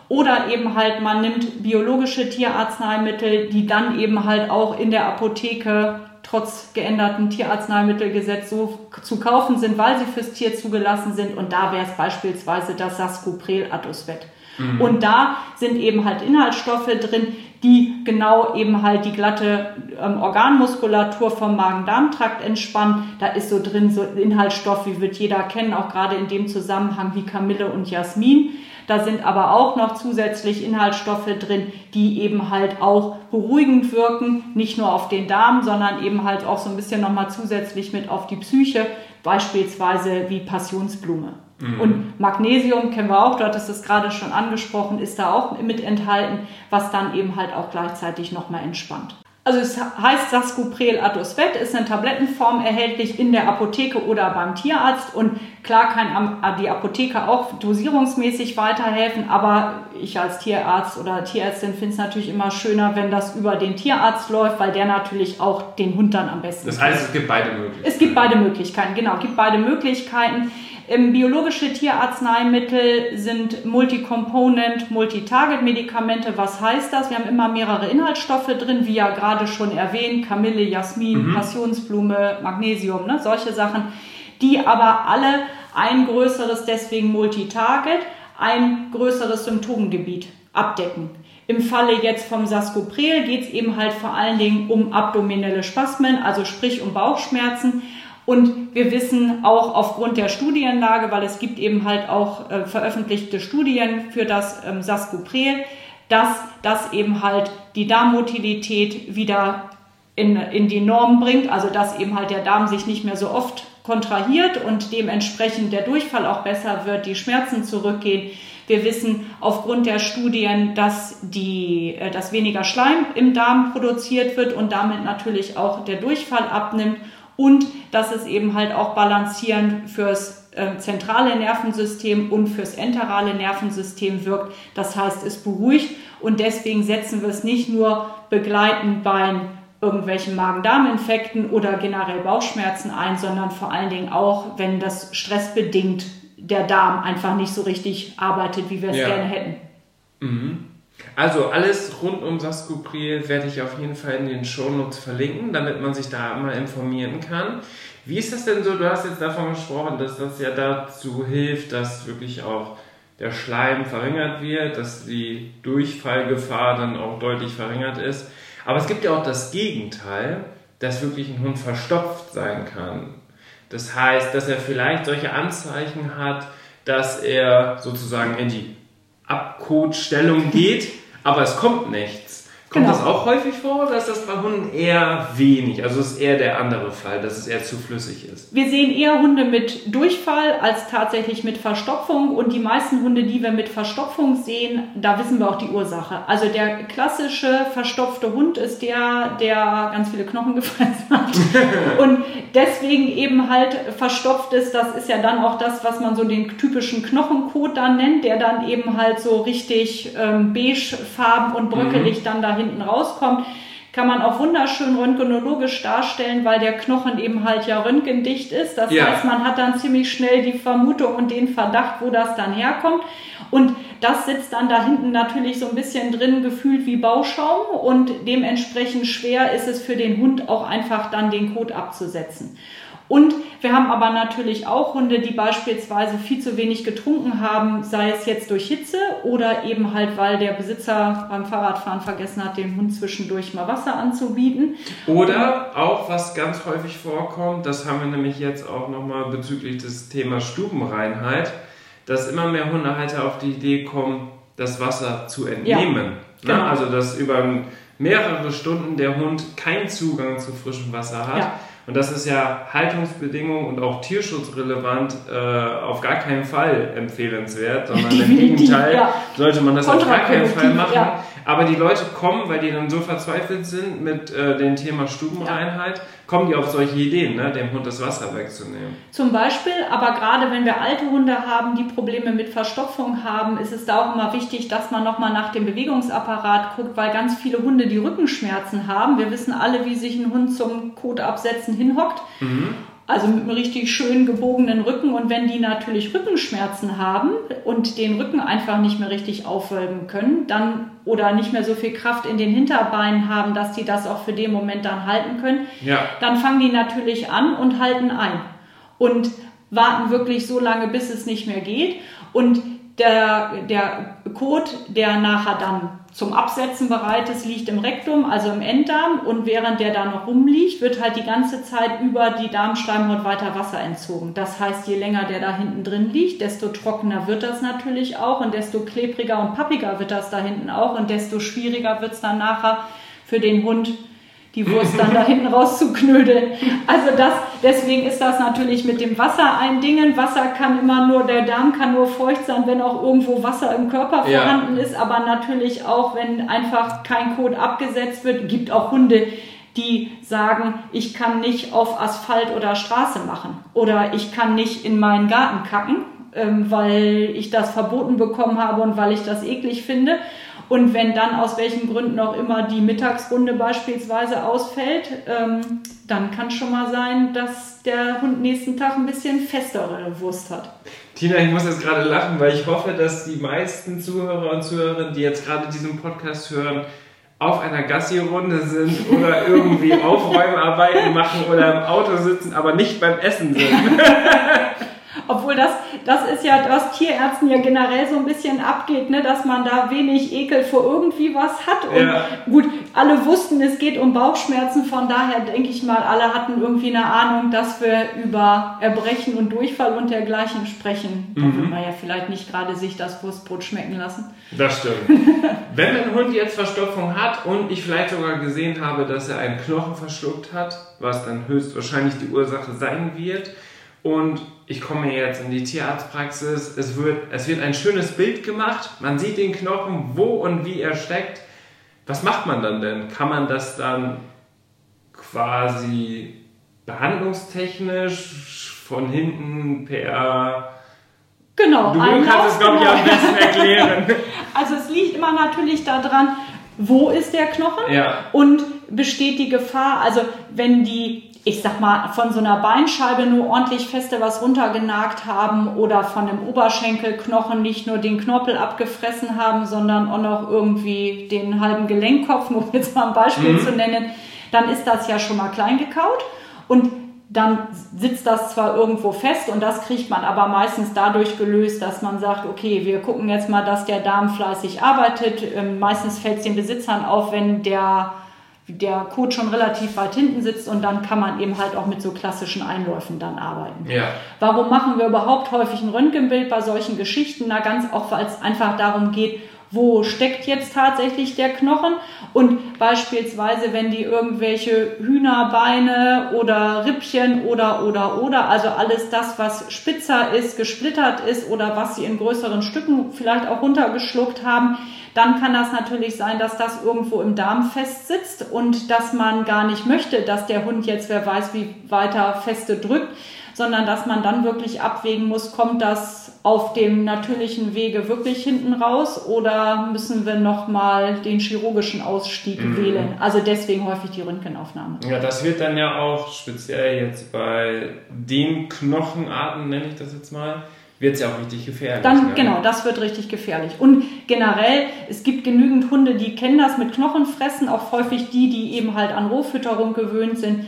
Oder eben halt, man nimmt biologische Tierarzneimittel, die dann eben halt auch in der Apotheke trotz geänderten Tierarzneimittelgesetz so zu kaufen sind, weil sie fürs Tier zugelassen sind. Und da wäre es beispielsweise das Sascoprel Atosvet. Mhm. Und da sind eben halt Inhaltsstoffe drin, die genau eben halt die glatte ähm, Organmuskulatur vom Magen-Darm-Trakt entspannen. Da ist so drin so Inhaltsstoff, wie wird jeder kennen, auch gerade in dem Zusammenhang wie Kamille und Jasmin da sind aber auch noch zusätzlich Inhaltsstoffe drin, die eben halt auch beruhigend wirken, nicht nur auf den Darm, sondern eben halt auch so ein bisschen nochmal zusätzlich mit auf die Psyche, beispielsweise wie Passionsblume. Mhm. Und Magnesium kennen wir auch, dort ist es gerade schon angesprochen, ist da auch mit enthalten, was dann eben halt auch gleichzeitig nochmal entspannt. Also es heißt Sascuprel Atosvet, ist in Tablettenform erhältlich in der Apotheke oder beim Tierarzt und klar kann die Apotheke auch dosierungsmäßig weiterhelfen, aber ich als Tierarzt oder Tierärztin finde es natürlich immer schöner, wenn das über den Tierarzt läuft, weil der natürlich auch den Hund dann am besten Das heißt, es gibt beide Möglichkeiten. Es gibt beide Möglichkeiten, genau, es gibt beide Möglichkeiten. Biologische Tierarzneimittel sind Multi-Component, Multi-Target-Medikamente. Was heißt das? Wir haben immer mehrere Inhaltsstoffe drin, wie ja gerade schon erwähnt, Kamille, Jasmin, mhm. Passionsblume, Magnesium, ne? solche Sachen, die aber alle ein größeres, deswegen Multi-Target, ein größeres Symptomgebiet abdecken. Im Falle jetzt vom Sascoprel geht es eben halt vor allen Dingen um abdominelle Spasmen, also sprich um Bauchschmerzen. Und wir wissen auch aufgrund der Studienlage, weil es gibt eben halt auch äh, veröffentlichte Studien für das ähm, Sascoprel, dass das eben halt die Darmmotilität wieder in, in die Norm bringt, also dass eben halt der Darm sich nicht mehr so oft kontrahiert und dementsprechend der Durchfall auch besser wird, die Schmerzen zurückgehen. Wir wissen aufgrund der Studien, dass, die, äh, dass weniger Schleim im Darm produziert wird und damit natürlich auch der Durchfall abnimmt und dass es eben halt auch balancierend fürs äh, zentrale Nervensystem und fürs enterale Nervensystem wirkt. Das heißt, es beruhigt und deswegen setzen wir es nicht nur begleitend bei irgendwelchen Magen-Darm-Infekten oder generell Bauchschmerzen ein, sondern vor allen Dingen auch, wenn das stressbedingt der Darm einfach nicht so richtig arbeitet, wie wir es ja. gerne hätten. Mhm. Also alles rund um Saskupril werde ich auf jeden Fall in den Shownotes verlinken, damit man sich da mal informieren kann. Wie ist das denn so? Du hast jetzt davon gesprochen, dass das ja dazu hilft, dass wirklich auch der Schleim verringert wird, dass die Durchfallgefahr dann auch deutlich verringert ist. Aber es gibt ja auch das Gegenteil, dass wirklich ein Hund verstopft sein kann. Das heißt, dass er vielleicht solche Anzeichen hat, dass er sozusagen in die Abkotstellung geht, aber es kommt nichts. Kommt genau. das auch häufig vor oder ist das bei Hunden eher wenig? Also ist eher der andere Fall, dass es eher zu flüssig ist? Wir sehen eher Hunde mit Durchfall als tatsächlich mit Verstopfung und die meisten Hunde, die wir mit Verstopfung sehen, da wissen wir auch die Ursache. Also der klassische verstopfte Hund ist der, der ganz viele Knochen gefressen hat und deswegen eben halt verstopft ist. Das ist ja dann auch das, was man so den typischen Knochenkot dann nennt, der dann eben halt so richtig ähm, beigefarben und bröckelig mhm. dann da hinten rauskommt, kann man auch wunderschön röntgenologisch darstellen, weil der Knochen eben halt ja röntgendicht ist. Das ja. heißt, man hat dann ziemlich schnell die Vermutung und den Verdacht, wo das dann herkommt. Und das sitzt dann da hinten natürlich so ein bisschen drin, gefühlt wie Bauschaum und dementsprechend schwer ist es für den Hund auch einfach dann den Kot abzusetzen. Und wir haben aber natürlich auch Hunde, die beispielsweise viel zu wenig getrunken haben, sei es jetzt durch Hitze oder eben halt, weil der Besitzer beim Fahrradfahren vergessen hat, dem Hund zwischendurch mal Wasser anzubieten. Oder auch, was ganz häufig vorkommt, das haben wir nämlich jetzt auch nochmal bezüglich des Themas Stubenreinheit, dass immer mehr Hundehalter auf die Idee kommen, das Wasser zu entnehmen. Ja, genau. Also dass über mehrere Stunden der Hund keinen Zugang zu frischem Wasser hat. Ja. Und das ist ja Haltungsbedingung und auch tierschutzrelevant äh, auf gar keinen Fall empfehlenswert, sondern im Gegenteil ja. sollte man das auf gar keinen Fall machen. Ja. Aber die Leute kommen, weil die dann so verzweifelt sind mit äh, dem Thema Stubenreinheit, ja. kommen die auf solche Ideen, ne, dem Hund das Wasser wegzunehmen. Zum Beispiel, aber gerade wenn wir alte Hunde haben, die Probleme mit Verstopfung haben, ist es da auch immer wichtig, dass man nochmal nach dem Bewegungsapparat guckt, weil ganz viele Hunde die Rückenschmerzen haben. Wir wissen alle, wie sich ein Hund zum Kotabsetzen hinhockt. Mhm. Also mit einem richtig schön gebogenen Rücken. Und wenn die natürlich Rückenschmerzen haben und den Rücken einfach nicht mehr richtig aufwölben können, dann oder nicht mehr so viel Kraft in den Hinterbeinen haben, dass die das auch für den Moment dann halten können, ja. dann fangen die natürlich an und halten ein und warten wirklich so lange, bis es nicht mehr geht. Und der, der Kot, der nachher dann zum Absetzen bereit ist, liegt im Rektum, also im Enddarm. Und während der da noch rumliegt, wird halt die ganze Zeit über die Darmschleimhaut weiter Wasser entzogen. Das heißt, je länger der da hinten drin liegt, desto trockener wird das natürlich auch und desto klebriger und pappiger wird das da hinten auch und desto schwieriger wird es dann nachher für den Hund die Wurst dann da hinten rauszuknödeln. Also das, deswegen ist das natürlich mit dem Wasser ein Ding. Wasser kann immer nur, der Darm kann nur feucht sein, wenn auch irgendwo Wasser im Körper vorhanden ja. ist, aber natürlich auch, wenn einfach kein Kot abgesetzt wird, gibt auch Hunde, die sagen, ich kann nicht auf Asphalt oder Straße machen oder ich kann nicht in meinen Garten kacken, ähm, weil ich das verboten bekommen habe und weil ich das eklig finde. Und wenn dann aus welchen Gründen auch immer die Mittagsrunde beispielsweise ausfällt, ähm, dann kann schon mal sein, dass der Hund nächsten Tag ein bisschen festere Wurst hat. Tina, ich muss jetzt gerade lachen, weil ich hoffe, dass die meisten Zuhörer und Zuhörerinnen, die jetzt gerade diesen Podcast hören, auf einer Gassi-Runde sind oder irgendwie Aufräumarbeiten machen oder im Auto sitzen, aber nicht beim Essen sind. Obwohl das, das ist ja, was Tierärzten ja generell so ein bisschen abgeht, ne, dass man da wenig Ekel vor irgendwie was hat. Und ja. gut, alle wussten, es geht um Bauchschmerzen, von daher denke ich mal, alle hatten irgendwie eine Ahnung, dass wir über Erbrechen und Durchfall und dergleichen sprechen. Mhm. Da will man ja vielleicht nicht gerade sich das Wurstbrot schmecken lassen. Das stimmt. Wenn ein Hund jetzt Verstopfung hat und ich vielleicht sogar gesehen habe, dass er einen Knochen verschluckt hat, was dann höchstwahrscheinlich die Ursache sein wird, und ich komme jetzt in die Tierarztpraxis. Es wird, es wird ein schönes Bild gemacht. Man sieht den Knochen, wo und wie er steckt. Was macht man dann denn? Kann man das dann quasi behandlungstechnisch von hinten per Genau, du kannst es, glaube ich, am besten erklären. Also es liegt immer natürlich daran, wo ist der Knochen ja. und besteht die Gefahr, also wenn die ich sag mal, von so einer Beinscheibe nur ordentlich feste was runtergenagt haben oder von dem Oberschenkelknochen nicht nur den Knorpel abgefressen haben, sondern auch noch irgendwie den halben Gelenkkopf, um jetzt mal ein Beispiel mhm. zu nennen, dann ist das ja schon mal klein gekaut und dann sitzt das zwar irgendwo fest und das kriegt man aber meistens dadurch gelöst, dass man sagt, okay, wir gucken jetzt mal, dass der Darm fleißig arbeitet. Ähm, meistens fällt es den Besitzern auf, wenn der der Code schon relativ weit hinten sitzt und dann kann man eben halt auch mit so klassischen Einläufen dann arbeiten. Ja. Warum machen wir überhaupt häufig ein Röntgenbild bei solchen Geschichten? Na, ganz auch, weil es einfach darum geht, wo steckt jetzt tatsächlich der Knochen? Und beispielsweise, wenn die irgendwelche Hühnerbeine oder Rippchen oder, oder, oder, also alles das, was spitzer ist, gesplittert ist oder was sie in größeren Stücken vielleicht auch runtergeschluckt haben, dann kann das natürlich sein, dass das irgendwo im Darm festsitzt und dass man gar nicht möchte, dass der Hund jetzt, wer weiß, wie weiter feste drückt, sondern dass man dann wirklich abwägen muss, kommt das auf dem natürlichen Wege wirklich hinten raus oder müssen wir nochmal den chirurgischen Ausstieg mhm. wählen? Also deswegen häufig die Röntgenaufnahme. Ja, das wird dann ja auch speziell jetzt bei den Knochenarten, nenne ich das jetzt mal, wird es ja auch richtig gefährlich. Dann, ne? genau, das wird richtig gefährlich. Und generell, es gibt genügend Hunde, die kennen das mit Knochenfressen, auch häufig die, die eben halt an Rohfütterung gewöhnt sind,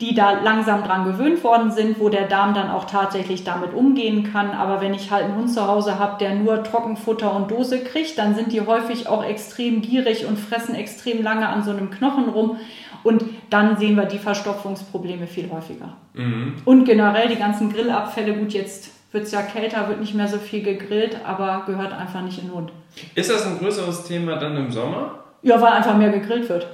die da langsam dran gewöhnt worden sind, wo der Darm dann auch tatsächlich damit umgehen kann. Aber wenn ich halt einen Hund zu Hause habe, der nur Trockenfutter und Dose kriegt, dann sind die häufig auch extrem gierig und fressen extrem lange an so einem Knochen rum. Und dann sehen wir die Verstopfungsprobleme viel häufiger. Mhm. Und generell die ganzen Grillabfälle, gut, jetzt wird es ja kälter, wird nicht mehr so viel gegrillt, aber gehört einfach nicht in den Hund. Ist das ein größeres Thema dann im Sommer? Ja, weil einfach mehr gegrillt wird.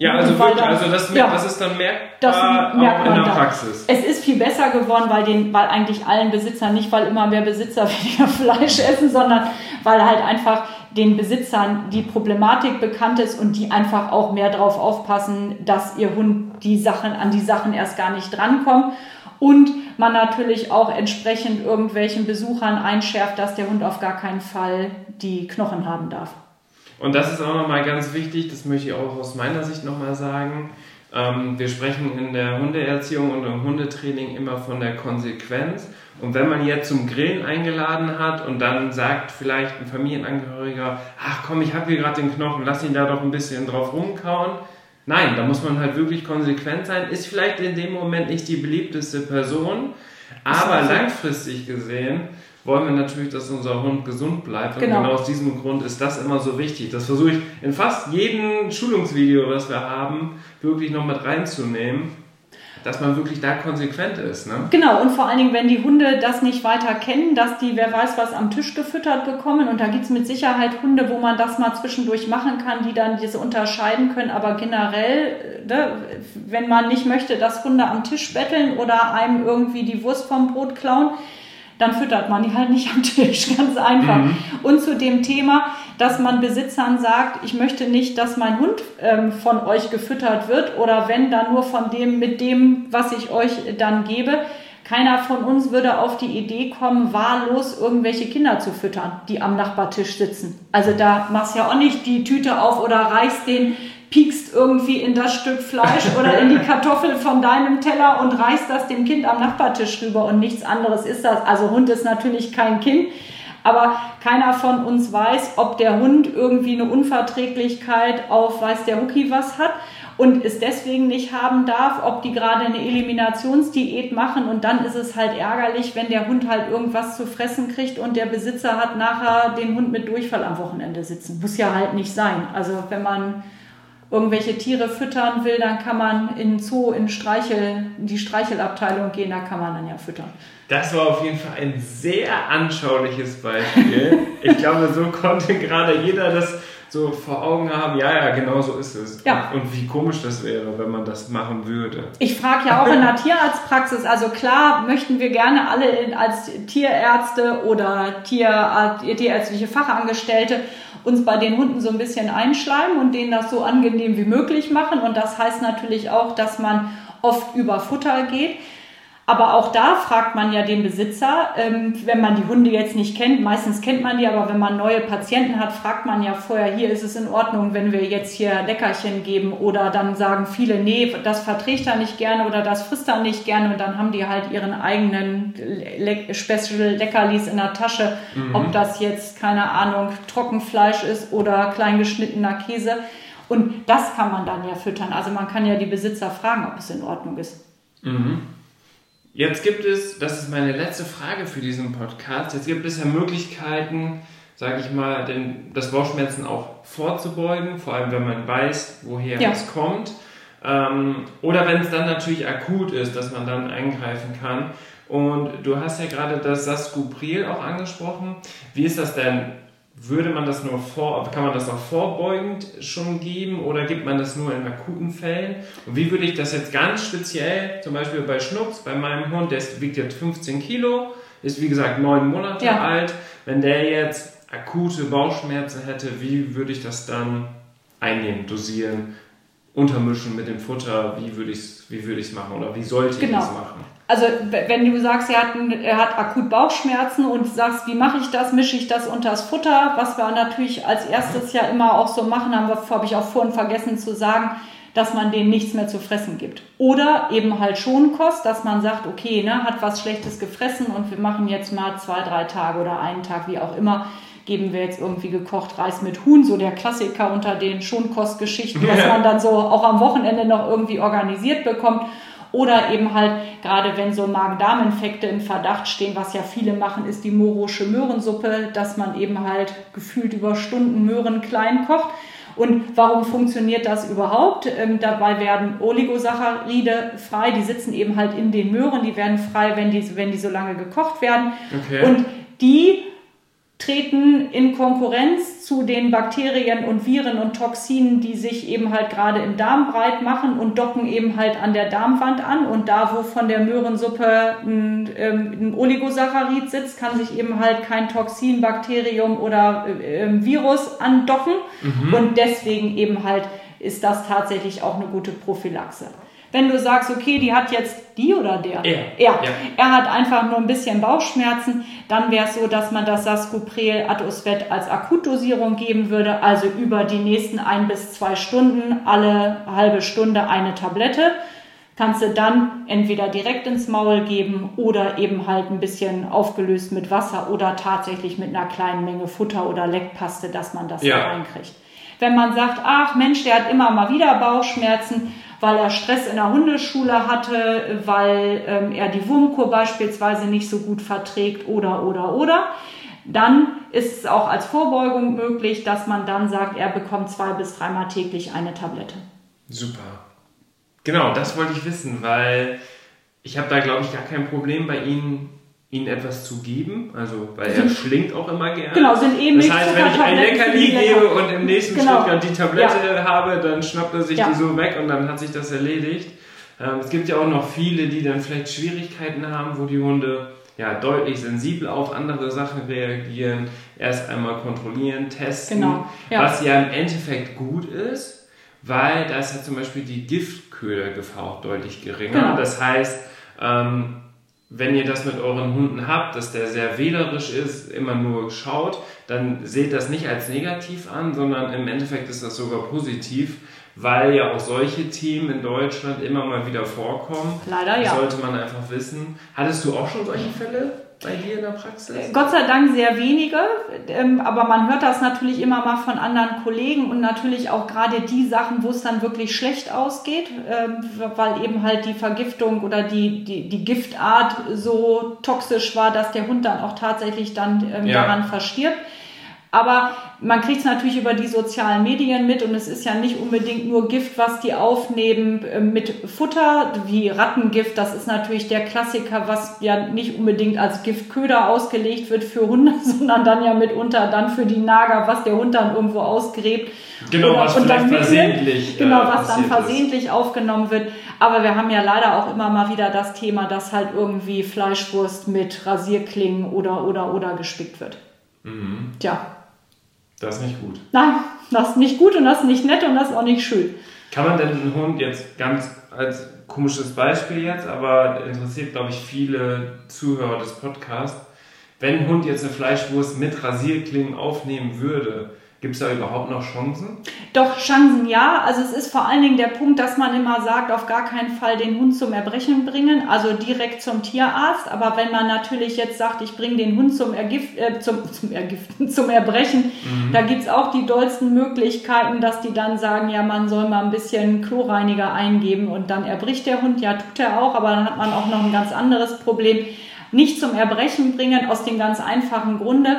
Ja, also wirklich, also das, ja, das ist dann merkbar das merkt man in der Praxis. Es ist viel besser geworden, weil, den, weil eigentlich allen Besitzern, nicht weil immer mehr Besitzer weniger Fleisch essen, sondern weil halt einfach den Besitzern die Problematik bekannt ist und die einfach auch mehr darauf aufpassen, dass ihr Hund die Sachen, an die Sachen erst gar nicht drankommt. Und man natürlich auch entsprechend irgendwelchen Besuchern einschärft, dass der Hund auf gar keinen Fall die Knochen haben darf. Und das ist auch nochmal ganz wichtig, das möchte ich auch aus meiner Sicht nochmal sagen. Ähm, wir sprechen in der Hundeerziehung und im Hundetraining immer von der Konsequenz. Und wenn man jetzt zum Grillen eingeladen hat und dann sagt vielleicht ein Familienangehöriger, ach komm, ich habe hier gerade den Knochen, lass ihn da doch ein bisschen drauf rumkauen. Nein, da muss man halt wirklich konsequent sein. Ist vielleicht in dem Moment nicht die beliebteste Person, aber langfristig gesehen wollen wir natürlich, dass unser Hund gesund bleibt. Und genau. genau aus diesem Grund ist das immer so wichtig. Das versuche ich in fast jedem Schulungsvideo, das wir haben, wirklich noch mit reinzunehmen dass man wirklich da konsequent ist. Ne? Genau, und vor allen Dingen, wenn die Hunde das nicht weiter kennen, dass die, wer weiß was, am Tisch gefüttert bekommen. Und da gibt es mit Sicherheit Hunde, wo man das mal zwischendurch machen kann, die dann diese unterscheiden können. Aber generell, ne, wenn man nicht möchte, dass Hunde am Tisch betteln oder einem irgendwie die Wurst vom Brot klauen, dann füttert man die halt nicht am Tisch, ganz einfach. Mhm. Und zu dem Thema, dass man Besitzern sagt, ich möchte nicht, dass mein Hund ähm, von euch gefüttert wird oder wenn, dann nur von dem, mit dem, was ich euch dann gebe. Keiner von uns würde auf die Idee kommen, wahllos irgendwelche Kinder zu füttern, die am Nachbartisch sitzen. Also da machst ja auch nicht die Tüte auf oder reichst den piekst irgendwie in das Stück Fleisch oder in die Kartoffel von deinem Teller und reißt das dem Kind am Nachbartisch rüber und nichts anderes ist das. Also Hund ist natürlich kein Kind, aber keiner von uns weiß, ob der Hund irgendwie eine Unverträglichkeit auf weiß der Hucki was hat und es deswegen nicht haben darf, ob die gerade eine Eliminationsdiät machen und dann ist es halt ärgerlich, wenn der Hund halt irgendwas zu fressen kriegt und der Besitzer hat nachher den Hund mit Durchfall am Wochenende sitzen. Muss ja halt nicht sein. Also wenn man irgendwelche Tiere füttern will, dann kann man in Zoo, in Streichel, in die Streichelabteilung gehen, da kann man dann ja füttern. Das war auf jeden Fall ein sehr anschauliches Beispiel. ich glaube, so konnte gerade jeder das so vor Augen haben, ja, ja, genau so ist es. Ja. Und, und wie komisch das wäre, wenn man das machen würde. Ich frage ja auch in der Tierarztpraxis, also klar möchten wir gerne alle als Tierärzte oder Tier, tierärztliche Fachangestellte uns bei den Hunden so ein bisschen einschleimen und denen das so angenehm wie möglich machen. Und das heißt natürlich auch, dass man oft über Futter geht. Aber auch da fragt man ja den Besitzer, ähm, wenn man die Hunde jetzt nicht kennt, meistens kennt man die, aber wenn man neue Patienten hat, fragt man ja vorher, hier ist es in Ordnung, wenn wir jetzt hier Leckerchen geben oder dann sagen viele, nee, das verträgt er nicht gerne oder das frisst er nicht gerne und dann haben die halt ihren eigenen Le Special Leckerlis in der Tasche, mhm. ob das jetzt, keine Ahnung, Trockenfleisch ist oder kleingeschnittener Käse. Und das kann man dann ja füttern. Also man kann ja die Besitzer fragen, ob es in Ordnung ist. Mhm. Jetzt gibt es, das ist meine letzte Frage für diesen Podcast, jetzt gibt es ja Möglichkeiten, sage ich mal, den, das Bauchschmerzen auch vorzubeugen, vor allem wenn man weiß, woher ja. es kommt. Ähm, oder wenn es dann natürlich akut ist, dass man dann eingreifen kann. Und du hast ja gerade das Saskupril auch angesprochen. Wie ist das denn? Würde man das nur vor, kann man das auch vorbeugend schon geben oder gibt man das nur in akuten Fällen? Und wie würde ich das jetzt ganz speziell, zum Beispiel bei Schnups, bei meinem Hund, der wiegt jetzt 15 Kilo, ist wie gesagt neun Monate ja. alt, wenn der jetzt akute Bauchschmerzen hätte, wie würde ich das dann einnehmen, dosieren, untermischen mit dem Futter? Wie würde ich es wie würd machen oder wie sollte genau. ich das machen? also wenn du sagst, er hat, er hat akut Bauchschmerzen und sagst, wie mache ich das, mische ich das unter das Futter, was wir natürlich als erstes ja immer auch so machen, habe ich auch vorhin vergessen zu sagen, dass man denen nichts mehr zu fressen gibt. Oder eben halt schon Kost, dass man sagt, okay, ne, hat was Schlechtes gefressen und wir machen jetzt mal zwei, drei Tage oder einen Tag, wie auch immer, geben wir jetzt irgendwie gekocht Reis mit Huhn, so der Klassiker unter den Schonkostgeschichten, was man dann so auch am Wochenende noch irgendwie organisiert bekommt. Oder eben halt, gerade wenn so Magen-Darm-Infekte im Verdacht stehen, was ja viele machen, ist die morosche Möhrensuppe, dass man eben halt gefühlt über Stunden Möhren klein kocht. Und warum funktioniert das überhaupt? Ähm, dabei werden Oligosaccharide frei, die sitzen eben halt in den Möhren, die werden frei, wenn die, wenn die so lange gekocht werden. Okay. Und die treten in Konkurrenz zu den Bakterien und Viren und Toxinen, die sich eben halt gerade im Darm breit machen und docken eben halt an der Darmwand an. Und da, wo von der Möhrensuppe ein, ähm, ein Oligosaccharid sitzt, kann sich eben halt kein Toxin, Bakterium oder äh, äh, Virus andocken. Mhm. Und deswegen eben halt ist das tatsächlich auch eine gute Prophylaxe. Wenn du sagst, okay, die hat jetzt die oder der? Er. Er, ja. er hat einfach nur ein bisschen Bauchschmerzen, dann wäre es so, dass man das Sascoprel Atosvet als Akutdosierung geben würde, also über die nächsten ein bis zwei Stunden, alle halbe Stunde eine Tablette. Kannst du dann entweder direkt ins Maul geben oder eben halt ein bisschen aufgelöst mit Wasser oder tatsächlich mit einer kleinen Menge Futter oder Leckpaste, dass man das Ja. da reinkriegt. Wenn man sagt, ach Mensch, der hat immer mal wieder Bauchschmerzen, weil er Stress in der Hundeschule hatte, weil ähm, er die Wurmkur beispielsweise nicht so gut verträgt oder oder oder, dann ist es auch als Vorbeugung möglich, dass man dann sagt, er bekommt zwei bis dreimal täglich eine Tablette. Super. Genau, das wollte ich wissen, weil ich habe da, glaube ich, gar kein Problem bei Ihnen, Ihnen etwas zu geben. Also, weil er schlingt auch immer gerne. Genau, sind eben Das nicht heißt, wenn ich ein Leckerli gebe und im nächsten Genau. Schritt die Tablette habe, dann schnappt er sich Ja. die so weg und dann hat sich das erledigt. Ähm, es gibt ja auch noch viele, die dann vielleicht Schwierigkeiten haben, wo die Hunde ja deutlich sensibel auf andere Sachen reagieren. Erst einmal kontrollieren, testen, Genau, ja. was ja im Endeffekt gut ist, weil da ist ja zum Beispiel die Giftködergefahr auch deutlich geringer. Genau. Das heißt, ähm, wenn ihr das mit euren Hunden habt, dass der sehr wählerisch ist, immer nur schaut, dann seht das nicht als negativ an, sondern im Endeffekt ist das sogar positiv, weil ja auch solche Themen in Deutschland immer mal wieder vorkommen. Leider ja. Sollte man einfach wissen. Hattest du auch schon solche Fälle bei dir in der Praxis? Gott sei Dank sehr wenige, ähm, aber man hört das natürlich immer mal von anderen Kollegen und natürlich auch gerade die Sachen, wo es dann wirklich schlecht ausgeht, ähm, weil eben halt die Vergiftung oder die, die, die Giftart so toxisch war, dass der Hund dann auch tatsächlich dann ähm, Ja. daran verstirbt. Aber man kriegt es natürlich über die sozialen Medien mit und es ist ja nicht unbedingt nur Gift, was die aufnehmen äh, mit Futter, wie Rattengift. Das ist natürlich der Klassiker, was ja nicht unbedingt als Giftköder ausgelegt wird für Hunde, sondern dann ja mitunter dann für die Nager, was der Hund dann irgendwo ausgräbt. Genau, was vielleicht mitnimmt. versehentlich, äh, Genau, was dann passiert ist. versehentlich aufgenommen wird. Aber wir haben ja leider auch immer mal wieder das Thema, dass halt irgendwie Fleischwurst mit Rasierklingen oder oder oder gespickt wird. Mhm. Tja, Das ist nicht gut. Nein, das ist nicht gut und das ist nicht nett und das ist auch nicht schön. Kann man denn einen Hund jetzt ganz als komisches Beispiel jetzt, aber interessiert, glaube ich, viele Zuhörer des Podcasts, wenn ein Hund jetzt eine Fleischwurst mit Rasierklingen aufnehmen würde, gibt es da überhaupt noch Chancen? Doch, Chancen ja. Also es ist vor allen Dingen der Punkt, dass man immer sagt, auf gar keinen Fall den Hund zum Erbrechen bringen, also direkt zum Tierarzt. Aber wenn man natürlich jetzt sagt, ich bringe den Hund zum, Ergift, äh, zum, zum, Ergiften, zum Erbrechen, da gibt's auch die dollsten Möglichkeiten, dass die dann sagen, ja, man soll mal ein bisschen Chlorreiniger eingeben und dann erbricht der Hund. Ja, tut er auch, aber dann hat man auch noch ein ganz anderes Problem. Nicht zum Erbrechen bringen, aus dem ganz einfachen Grunde,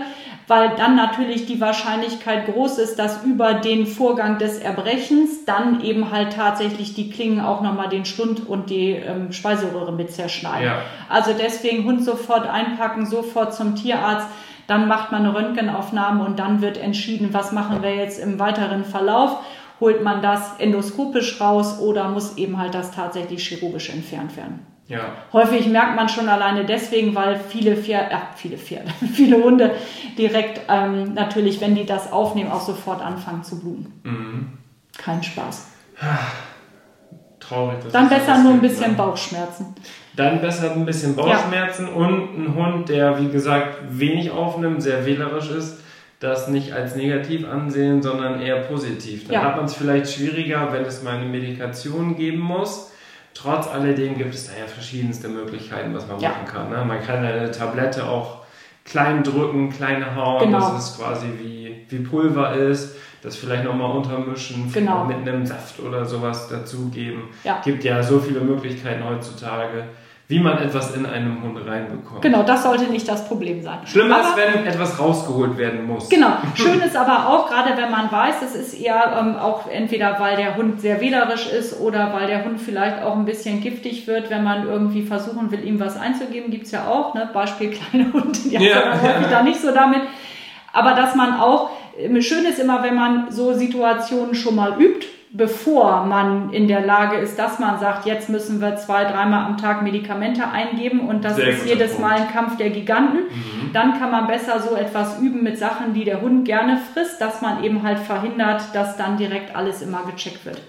weil dann natürlich die Wahrscheinlichkeit groß ist, dass über den Vorgang des Erbrechens dann eben halt tatsächlich die Klingen auch nochmal den Schlund und die ähm, Speiseröhre mit zerschneiden. Ja. Also deswegen Hund sofort einpacken, sofort zum Tierarzt. Dann macht man eine Röntgenaufnahme und dann wird entschieden, was machen wir jetzt im weiteren Verlauf. Holt man das endoskopisch raus oder muss eben halt das tatsächlich chirurgisch entfernt werden. Ja. Häufig merkt man schon alleine deswegen, weil viele Pferde, äh, viele Pferde, viele Hunde direkt ähm, natürlich, wenn die das aufnehmen, auch sofort anfangen zu bluten. Mhm. Kein Spaß. Traurig. dass Dann das besser nur ein bisschen ne? Bauchschmerzen. Dann besser ein bisschen Bauchschmerzen und ein Hund, der, wie gesagt, wenig aufnimmt, sehr wählerisch ist, das nicht als negativ ansehen, sondern eher positiv. Dann Ja. hat man es vielleicht schwieriger, wenn es mal eine Medikation geben muss. Trotz alledem gibt es da ja verschiedenste Möglichkeiten, was man Ja. machen kann. Ne? Man kann eine Tablette auch klein drücken, klein hauen, Genau. dass es quasi wie, wie Pulver ist. Das vielleicht nochmal untermischen, Genau. mit einem Saft oder sowas dazugeben. Ja. Gibt ja so viele Möglichkeiten heutzutage. Wie man etwas in einem Hund reinbekommt. Genau, das sollte nicht das Problem sein. Schlimm ist, wenn etwas rausgeholt werden muss. Genau. Schön ist aber auch, gerade wenn man weiß, es ist eher ähm, auch entweder, weil der Hund sehr wählerisch ist oder weil der Hund vielleicht auch ein bisschen giftig wird, wenn man irgendwie versuchen will, ihm was einzugeben, gibt es ja auch. Ne? Beispiel kleine Hunde, die ja, haben ja, ja. da nicht so damit. Aber dass man auch, ähm, schön ist immer, wenn man so Situationen schon mal übt bevor man in der Lage ist, dass man sagt, jetzt müssen wir zwei, dreimal am Tag Medikamente eingeben und das Sehr ist jedes Punkt. Mal ein Kampf der Giganten, mhm. dann kann man besser so etwas üben mit Sachen, die der Hund gerne frisst, dass man eben halt verhindert, dass dann direkt alles immer gecheckt wird.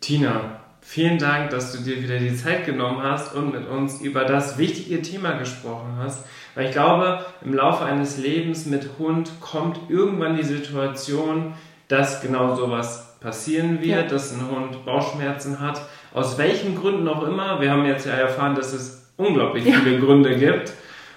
Tina, vielen Dank, dass du dir wieder die Zeit genommen hast und mit uns über das wichtige Thema gesprochen hast. Weil ich glaube, im Laufe eines Lebens mit Hund kommt irgendwann die Situation, dass genau sowas passieren wird, ja. dass ein Hund Bauchschmerzen hat, aus welchen Gründen auch immer. Wir haben jetzt ja erfahren, dass es unglaublich ja. viele Gründe gibt.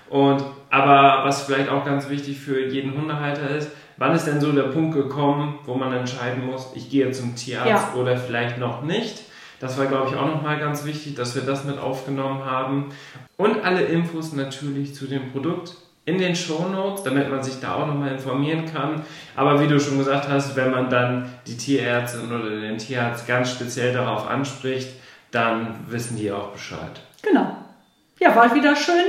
Und aber was vielleicht auch ganz wichtig für jeden Hundehalter ist, wann ist denn so der Punkt gekommen, wo man entscheiden muss, ich gehe zum Tierarzt ja. oder vielleicht noch nicht? Das war, glaube ich, auch nochmal ganz wichtig, dass wir das mit aufgenommen haben. Und alle Infos natürlich zu dem Produkt in den Shownotes, damit man sich da auch nochmal informieren kann. Aber wie du schon gesagt hast, wenn man dann die Tierärztin oder den Tierarzt ganz speziell darauf anspricht, dann wissen die auch Bescheid. Genau. Ja, war wieder schön,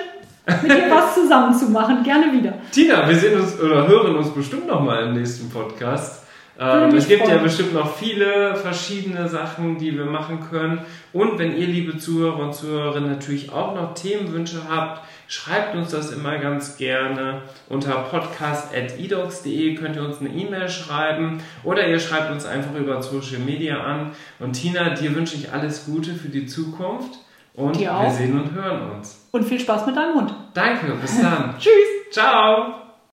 mit dir was zusammen zu machen. Gerne wieder. Tina, wir sehen uns oder hören uns bestimmt nochmal im nächsten Podcast. Ähm, es gibt freuen. ja bestimmt noch viele verschiedene Sachen, die wir machen können. Und wenn ihr, liebe Zuhörer und Zuhörerinnen, natürlich auch noch Themenwünsche habt, Schreibt uns das immer ganz gerne. Unter podcast.edox.de könnt ihr uns eine E-Mail schreiben oder ihr schreibt uns einfach über Social Media an. Und Tina, dir wünsche ich alles Gute für die Zukunft und wir sehen und hören uns. Und viel Spaß mit deinem Hund. Danke, bis dann. Tschüss. Ciao.